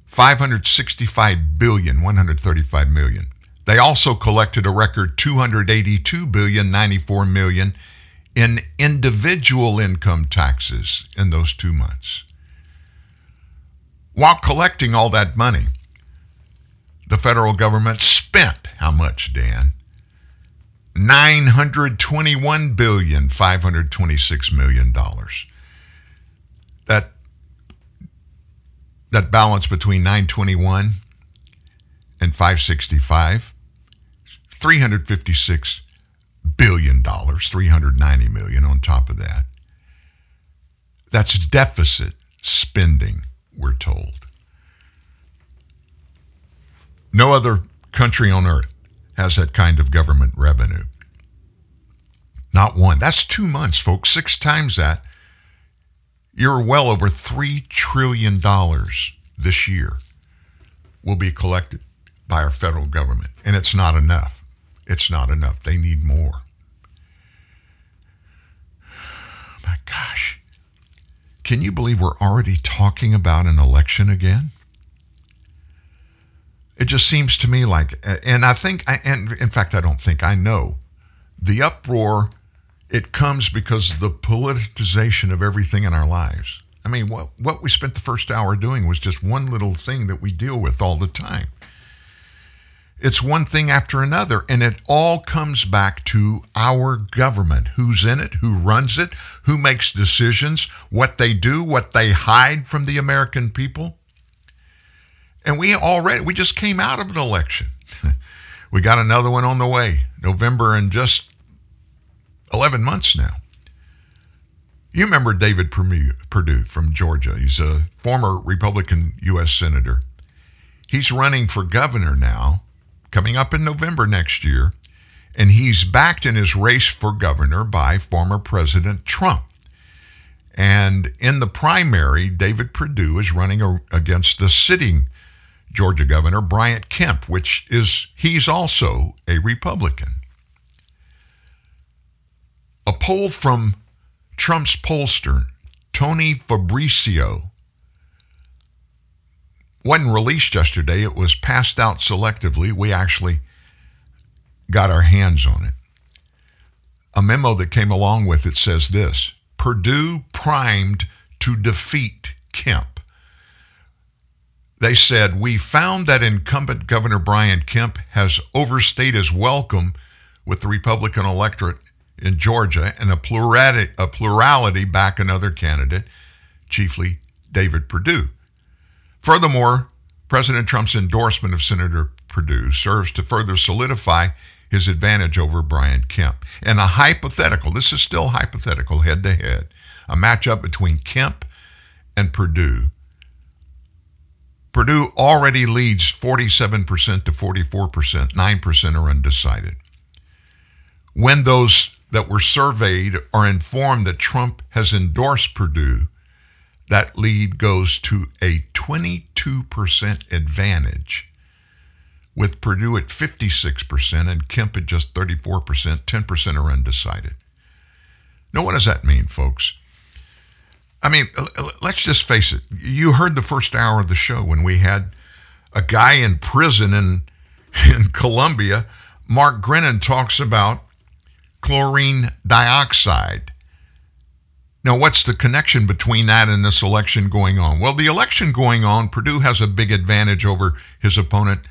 565 billion, 135 million. They also collected a record 282 billion, 94 million in individual income taxes in those two months. While collecting all that money, the federal government spent how much, Dan? 921 billion 526 million dollars. That that balance between 921 and 565 356 billion dollars 390 million on top of that. That's deficit spending we're told. No other country on earth has that kind of government revenue. Not one. That's 2 months folks. Six times that. You're well over 3 trillion dollars this year will be collected by our federal government and it's not enough it's not enough. They need more. Oh my gosh. Can you believe we're already talking about an election again? It just seems to me like, and I think, and in fact, I don't think, I know the uproar, it comes because of the politicization of everything in our lives. I mean, what, what we spent the first hour doing was just one little thing that we deal with all the time. It's one thing after another, and it all comes back to our government who's in it, who runs it, who makes decisions, what they do, what they hide from the American people. And we already, we just came out of an election. we got another one on the way, November in just 11 months now. You remember David Perdue from Georgia. He's a former Republican U.S. Senator. He's running for governor now coming up in November next year, and he's backed in his race for governor by former President Trump. And in the primary, David Perdue is running against the sitting Georgia governor, Brian Kemp, which is, he's also a Republican. A poll from Trump's pollster, Tony Fabrizio, wasn't released yesterday. It was passed out selectively. We actually got our hands on it. A memo that came along with it says this Perdue primed to defeat Kemp. They said, We found that incumbent Governor Brian Kemp has overstayed his welcome with the Republican electorate in Georgia and a plurality, a plurality back another candidate, chiefly David Perdue. Furthermore, President Trump's endorsement of Senator Perdue serves to further solidify his advantage over Brian Kemp. And a hypothetical, this is still hypothetical, head to head, a matchup between Kemp and Perdue. Purdue already leads 47% to 44%, 9% are undecided. when those that were surveyed are informed that Trump has endorsed Perdue, that lead goes to a 22% advantage, with Perdue at 56% and Kemp at just 34%. 10% are undecided. Now, what does that mean, folks? I mean, let's just face it. You heard the first hour of the show when we had a guy in prison in, in Colombia. Mark Grenon talks about chlorine dioxide. Now, what's the connection between that and this election going on? Well, the election going on, Perdue has a big advantage over his opponent,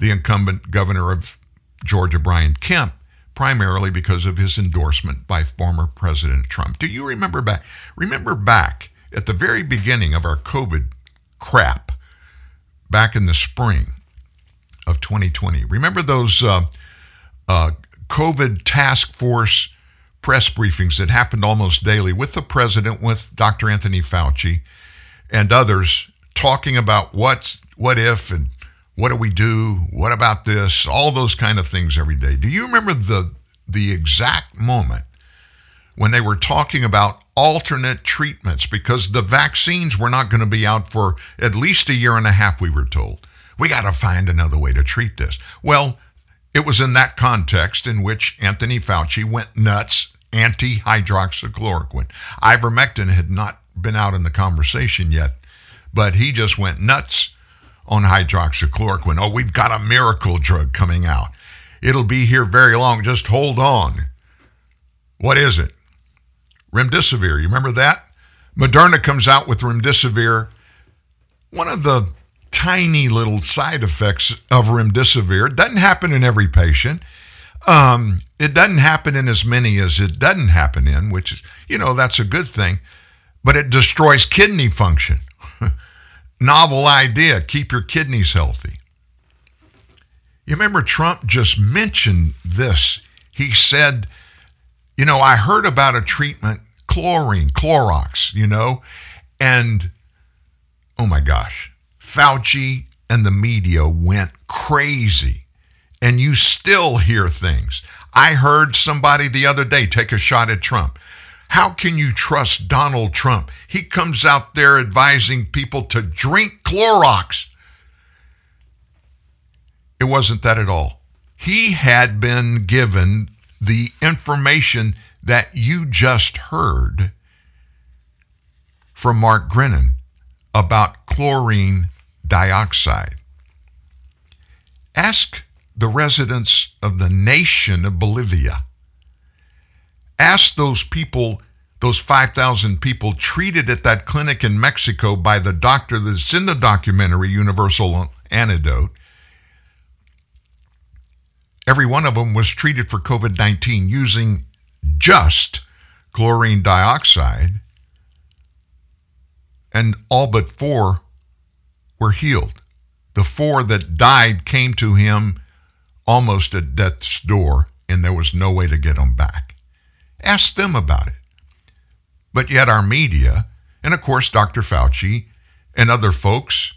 the incumbent governor of Georgia, Brian Kemp, primarily because of his endorsement by former President Trump. Do you remember back? Remember back at the very beginning of our COVID crap, back in the spring of 2020. Remember those uh, uh, COVID task force press briefings that happened almost daily with the president, with Dr. Anthony Fauci, and others talking about what's what if and what do we do? What about this? All those kind of things every day. Do you remember the the exact moment when they were talking about alternate treatments because the vaccines were not going to be out for at least a year and a half we were told. We got to find another way to treat this. Well, it was in that context in which Anthony Fauci went nuts anti hydroxychloroquine. Ivermectin had not been out in the conversation yet, but he just went nuts on hydroxychloroquine. Oh, we've got a miracle drug coming out. It'll be here very long. Just hold on. What is it? Remdesivir. You remember that? Moderna comes out with remdesivir. One of the tiny little side effects of remdesivir. Doesn't happen in every patient. Um, it doesn't happen in as many as it doesn't happen in, which is, you know, that's a good thing. But it destroys kidney function. Novel idea. Keep your kidneys healthy. You remember Trump just mentioned this. He said, you know, I heard about a treatment, chlorine, Clorox, you know, and oh my gosh, Fauci and the media went crazy. And you still hear things. I heard somebody the other day take a shot at Trump. How can you trust Donald Trump? He comes out there advising people to drink Clorox. It wasn't that at all. He had been given the information that you just heard from Mark Grenon about chlorine dioxide. Ask the residents of the nation of Bolivia. Ask those people, those 5,000 people treated at that clinic in Mexico by the doctor that's in the documentary Universal Antidote. Every one of them was treated for COVID 19 using just chlorine dioxide, and all but four were healed. The four that died came to him almost at death's door, and there was no way to get them back. Ask them about it. But yet, our media, and of course, Dr. Fauci and other folks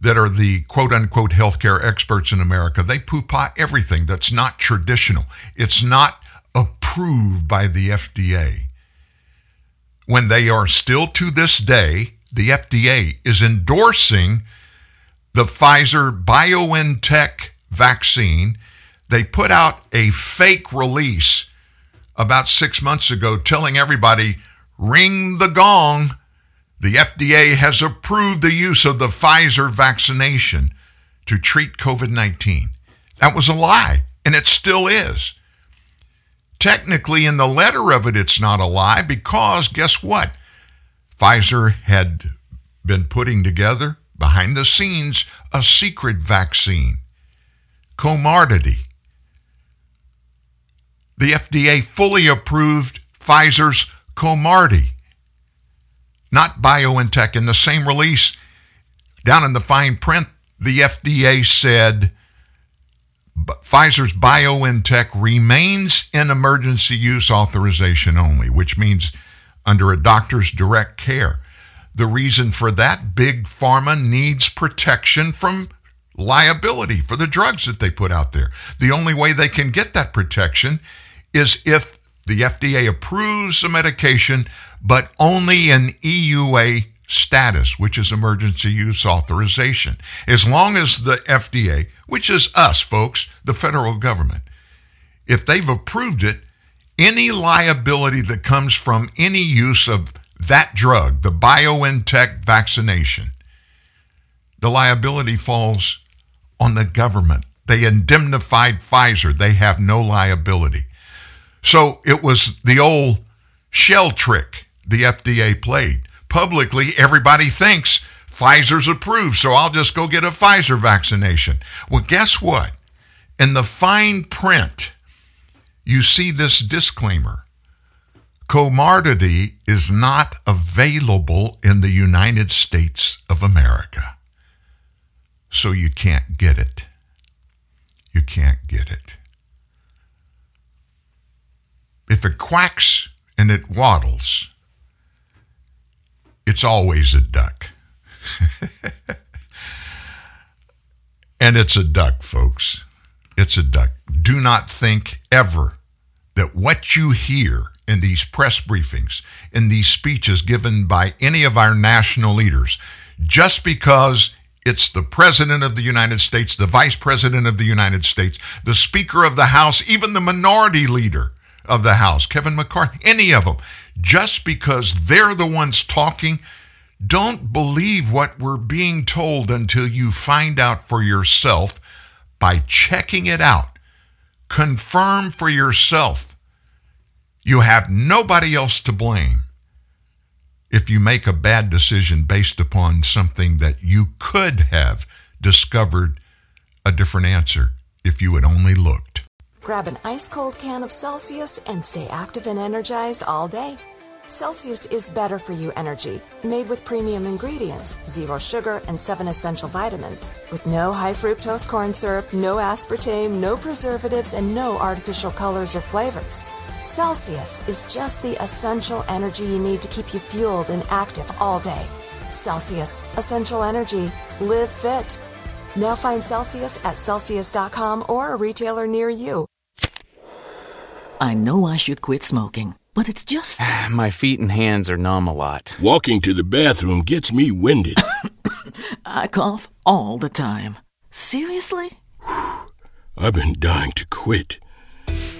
that are the quote unquote healthcare experts in America, they poo pah everything that's not traditional. It's not approved by the FDA. When they are still to this day, the FDA is endorsing the Pfizer BioNTech vaccine. They put out a fake release about six months ago telling everybody, ring the gong. The FDA has approved the use of the Pfizer vaccination to treat COVID 19. That was a lie, and it still is. Technically, in the letter of it, it's not a lie because guess what? Pfizer had been putting together behind the scenes a secret vaccine, Comirnaty. The FDA fully approved Pfizer's Comirnaty, not BioNTech. In the same release, down in the fine print, the FDA said Pfizer's BioNTech remains in emergency use authorization only, which means under a doctor's direct care. The reason for that, big pharma needs protection from liability for the drugs that they put out there. The only way they can get that protection is if the FDA approves the medication, but only in EUA status, which is emergency use authorization. As long as the FDA, which is us, folks, the federal government, if they've approved it, any liability that comes from any use of that drug, the BioNTech vaccination, the liability falls on the government. They indemnified Pfizer. They have no liability. So it was the old shell trick the FDA played. Publicly, everybody thinks Pfizer's approved, so I'll just go get a Pfizer vaccination. Well, guess what? In the fine print, you see this disclaimer Comirnaty is not available in the United States of America. So you can't get it. You can't get it. If it quacks and it waddles, it's always a duck. and it's a duck, folks. It's a duck. Do not think ever that what you hear in these press briefings, in these speeches given by any of our national leaders, just because it's the President of the United States, the Vice President of the United States, the Speaker of the House, even the minority leader of the House, Kevin McCarthy, any of them, just because they're the ones talking, don't believe what we're being told until you find out for yourself by checking it out. Confirm for yourself. You have nobody else to blame if you make a bad decision based upon something that you could have discovered a different answer if you had only looked. Grab an ice cold can of Celsius and stay active and energized all day. Celsius is better for you energy, made with premium ingredients, zero sugar, and seven essential vitamins, with no high fructose corn syrup, no aspartame, no preservatives, and no artificial colors or flavors. Celsius is just the essential energy you need to keep you fueled and active all day. Celsius, essential energy. Live fit. Now find Celsius at Celsius.com or a retailer near you. I know I should quit smoking, but it's just. My feet and hands are numb a lot. Walking to the bathroom gets me winded. I cough all the time. Seriously? I've been dying to quit.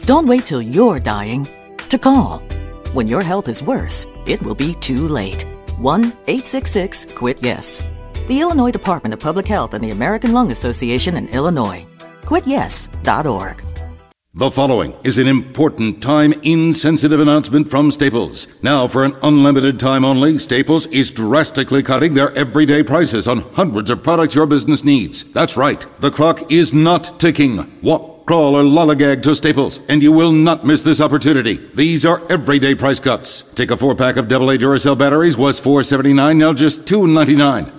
Don't wait till you're dying to call. When your health is worse, it will be too late. 1 866 QUIT YES. The Illinois Department of Public Health and the American Lung Association in Illinois. QuitYes.org. The following is an important time insensitive announcement from Staples. Now, for an unlimited time only, Staples is drastically cutting their everyday prices on hundreds of products your business needs. That's right, the clock is not ticking. Walk, crawl, or lollygag to Staples, and you will not miss this opportunity. These are everyday price cuts. Take a four pack of AA Duracell batteries was $4.79, now just $2.99.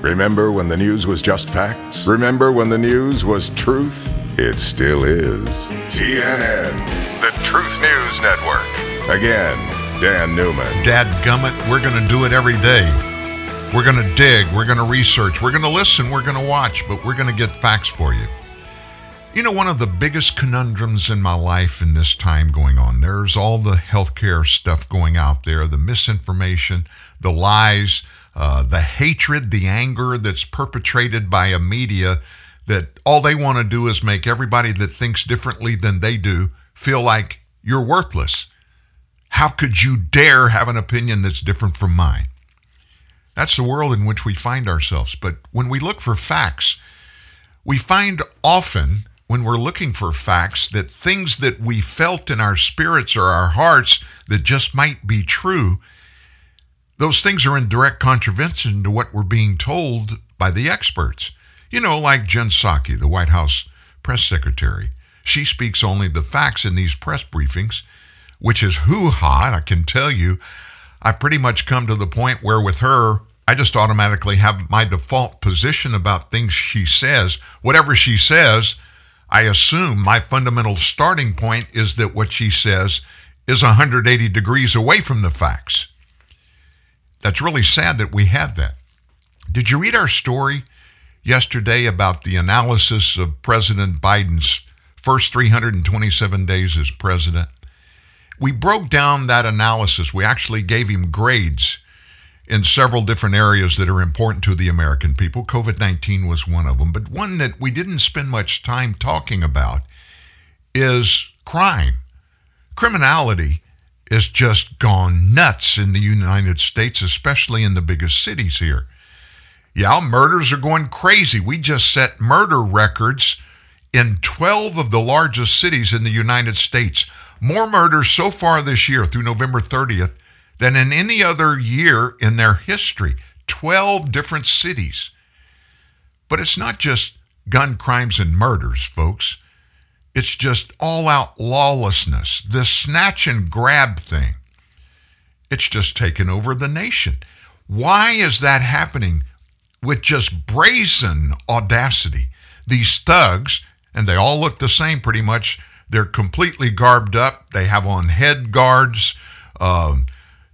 Remember when the news was just facts? Remember when the news was truth? It still is. TNN, the Truth News Network. Again, Dan Newman. Dad gummit, we're going to do it every day. We're going to dig, we're going to research, we're going to listen, we're going to watch, but we're going to get facts for you. You know, one of the biggest conundrums in my life in this time going on, there's all the healthcare stuff going out there, the misinformation, the lies, uh, the hatred, the anger that's perpetrated by a media that all they want to do is make everybody that thinks differently than they do feel like you're worthless. How could you dare have an opinion that's different from mine? That's the world in which we find ourselves. But when we look for facts, we find often when we're looking for facts that things that we felt in our spirits or our hearts that just might be true those things are in direct contravention to what we're being told by the experts. You know, like Jen Psaki, the White House press secretary. She speaks only the facts in these press briefings which is hoo ha. And I can tell you, I pretty much come to the point where with her, I just automatically have my default position about things she says. Whatever she says, I assume my fundamental starting point is that what she says is 180 degrees away from the facts. That's really sad that we have that. Did you read our story yesterday about the analysis of President Biden's first 327 days as president? We broke down that analysis. We actually gave him grades in several different areas that are important to the American people. COVID 19 was one of them. But one that we didn't spend much time talking about is crime. Criminality is just gone nuts in the United States, especially in the biggest cities here. Yeah, murders are going crazy. We just set murder records in 12 of the largest cities in the United States. More murders so far this year through November 30th than in any other year in their history. 12 different cities. But it's not just gun crimes and murders, folks. It's just all out lawlessness. This snatch and grab thing. It's just taken over the nation. Why is that happening with just brazen audacity? These thugs, and they all look the same pretty much, they're completely garbed up. They have on head guards. Uh,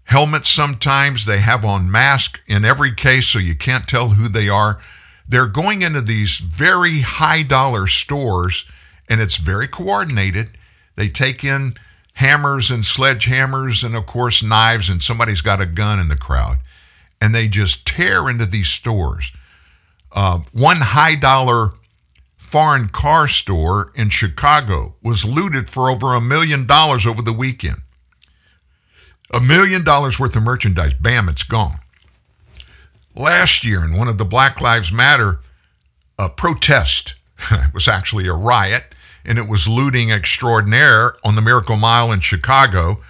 helmets sometimes. They have on masks in every case, so you can't tell who they are. They're going into these very high dollar stores, and it's very coordinated. They take in hammers and sledgehammers, and of course, knives, and somebody's got a gun in the crowd. And they just tear into these stores. Uh, one high dollar foreign car store in Chicago was looted for over a million dollars over the weekend a million dollars worth of merchandise. Bam, it's gone. Last year, in one of the Black Lives Matter uh, protest, it was actually a riot, and it was looting extraordinaire on the Miracle Mile in Chicago.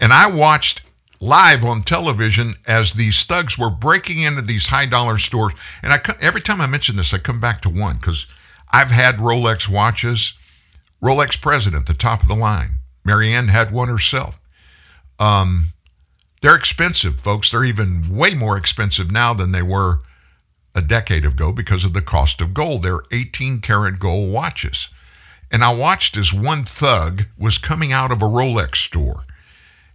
And I watched live on television as these thugs were breaking into these high dollar stores. And I every time I mention this, I come back to one because I've had Rolex watches. Rolex President, the top of the line. Marianne had one herself. Um, they're expensive, folks. They're even way more expensive now than they were a decade ago because of the cost of gold. They're 18 karat gold watches. And I watched as one thug was coming out of a Rolex store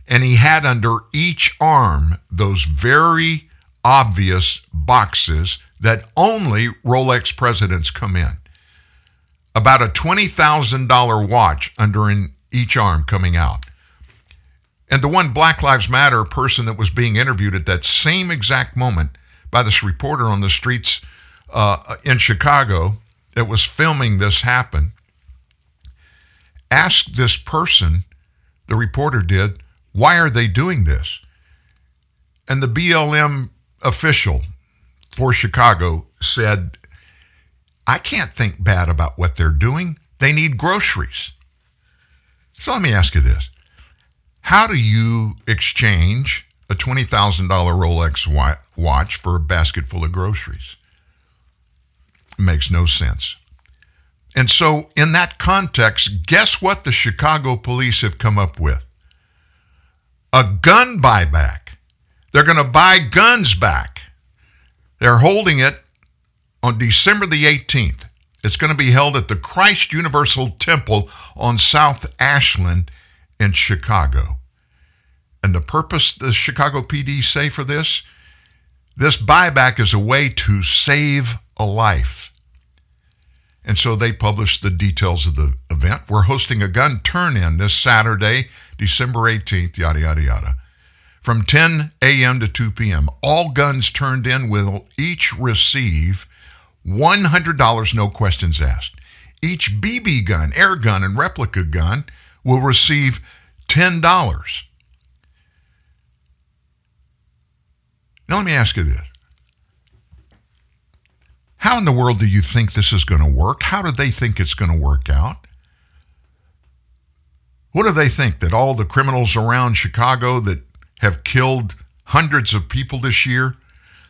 and he had under each arm those very obvious boxes that only Rolex presidents come in. About a $20,000 watch under in each arm coming out. And the one Black Lives Matter person that was being interviewed at that same exact moment by this reporter on the streets uh, in Chicago that was filming this happen asked this person, the reporter did, why are they doing this? And the BLM official for Chicago said, I can't think bad about what they're doing. They need groceries. So let me ask you this how do you exchange a $20,000 Rolex watch for a basket full of groceries? It makes no sense. And so, in that context, guess what the Chicago police have come up with? A gun buyback. They're going to buy guns back. They're holding it on December the 18th. It's going to be held at the Christ Universal Temple on South Ashland in Chicago. And the purpose the Chicago PD say for this? This buyback is a way to save a life. And so they published the details of the event. We're hosting a gun turn in this Saturday, December 18th, yada, yada, yada. From 10 a.m. to 2 p.m., all guns turned in will each receive $100, no questions asked. Each BB gun, air gun, and replica gun will receive $10. Now, let me ask you this. How in the world do you think this is going to work? How do they think it's going to work out? What do they think? That all the criminals around Chicago that have killed hundreds of people this year,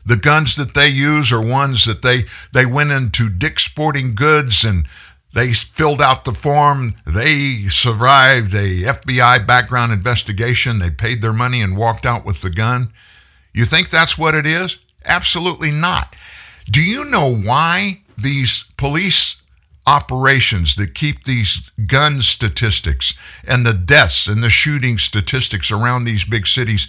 the guns that they use are ones that they, they went into Dick's Sporting Goods and They filled out the form. They survived a FBI background investigation. They paid their money and walked out with the gun. You think that's what it is? Absolutely not. Do you know why these police operations that keep these gun statistics and the deaths and the shooting statistics around these big cities?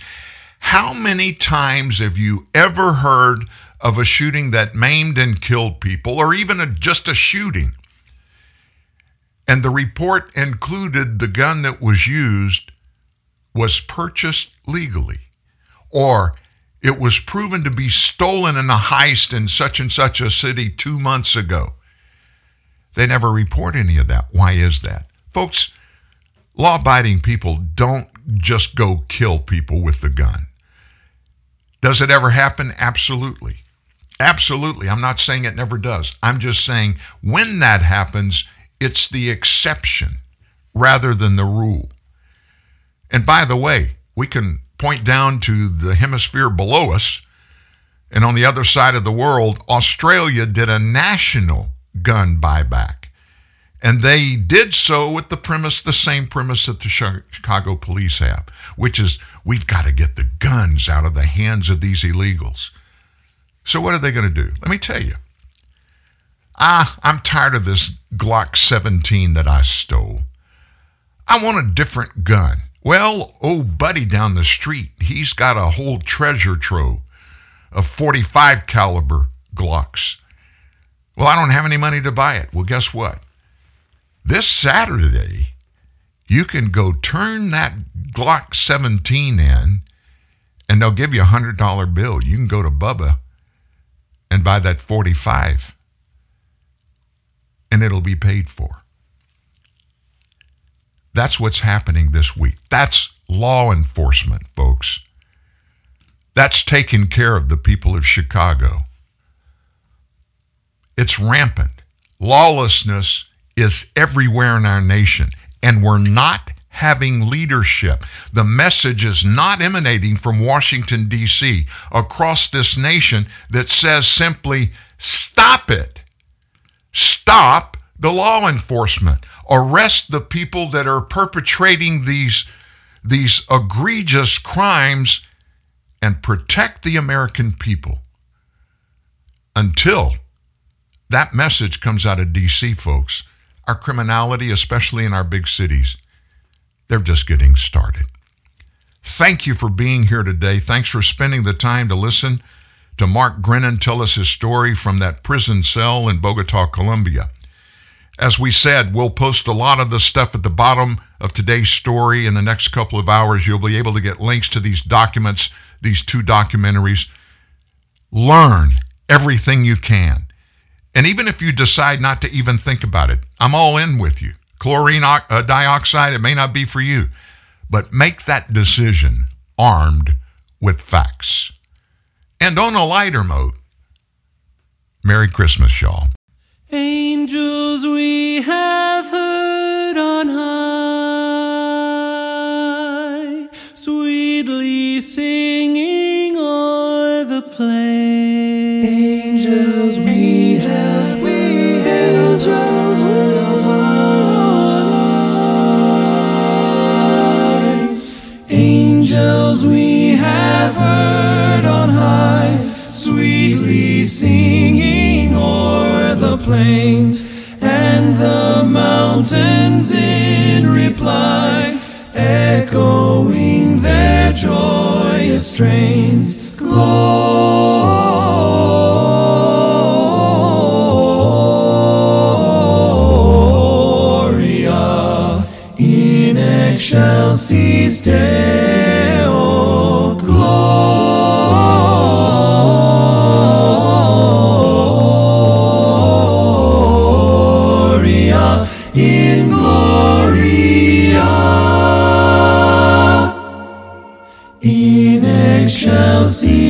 How many times have you ever heard of a shooting that maimed and killed people, or even a, just a shooting? And the report included the gun that was used was purchased legally, or it was proven to be stolen in a heist in such and such a city two months ago. They never report any of that. Why is that? Folks, law abiding people don't just go kill people with the gun. Does it ever happen? Absolutely. Absolutely. I'm not saying it never does. I'm just saying when that happens, it's the exception rather than the rule. And by the way, we can point down to the hemisphere below us, and on the other side of the world, Australia did a national gun buyback. And they did so with the premise, the same premise that the Chicago police have, which is we've got to get the guns out of the hands of these illegals. So, what are they going to do? Let me tell you. Ah, I'm tired of this Glock 17 that I stole. I want a different gun. Well, old buddy down the street, he's got a whole treasure trove of 45 caliber Glocks. Well, I don't have any money to buy it. Well, guess what? This Saturday, you can go turn that Glock 17 in and they'll give you a $100 bill. You can go to Bubba and buy that 45 and it'll be paid for. That's what's happening this week. That's law enforcement, folks. That's taking care of the people of Chicago. It's rampant. Lawlessness is everywhere in our nation, and we're not having leadership. The message is not emanating from Washington, D.C., across this nation that says simply, stop it. Stop the law enforcement. Arrest the people that are perpetrating these, these egregious crimes and protect the American people until that message comes out of D.C., folks. Our criminality, especially in our big cities, they're just getting started. Thank you for being here today. Thanks for spending the time to listen to Mark Grenon tell us his story from that prison cell in Bogota, Colombia. As we said, we'll post a lot of the stuff at the bottom of today's story in the next couple of hours. You'll be able to get links to these documents, these two documentaries. Learn everything you can. And even if you decide not to even think about it, I'm all in with you. Chlorine uh, dioxide, it may not be for you, but make that decision armed with facts. And on a lighter note, Merry Christmas, y'all. Angels we have heard on high, sweetly singing plains and the mountains in reply, echoing their joyous strains. Gloria in excelsis excelsis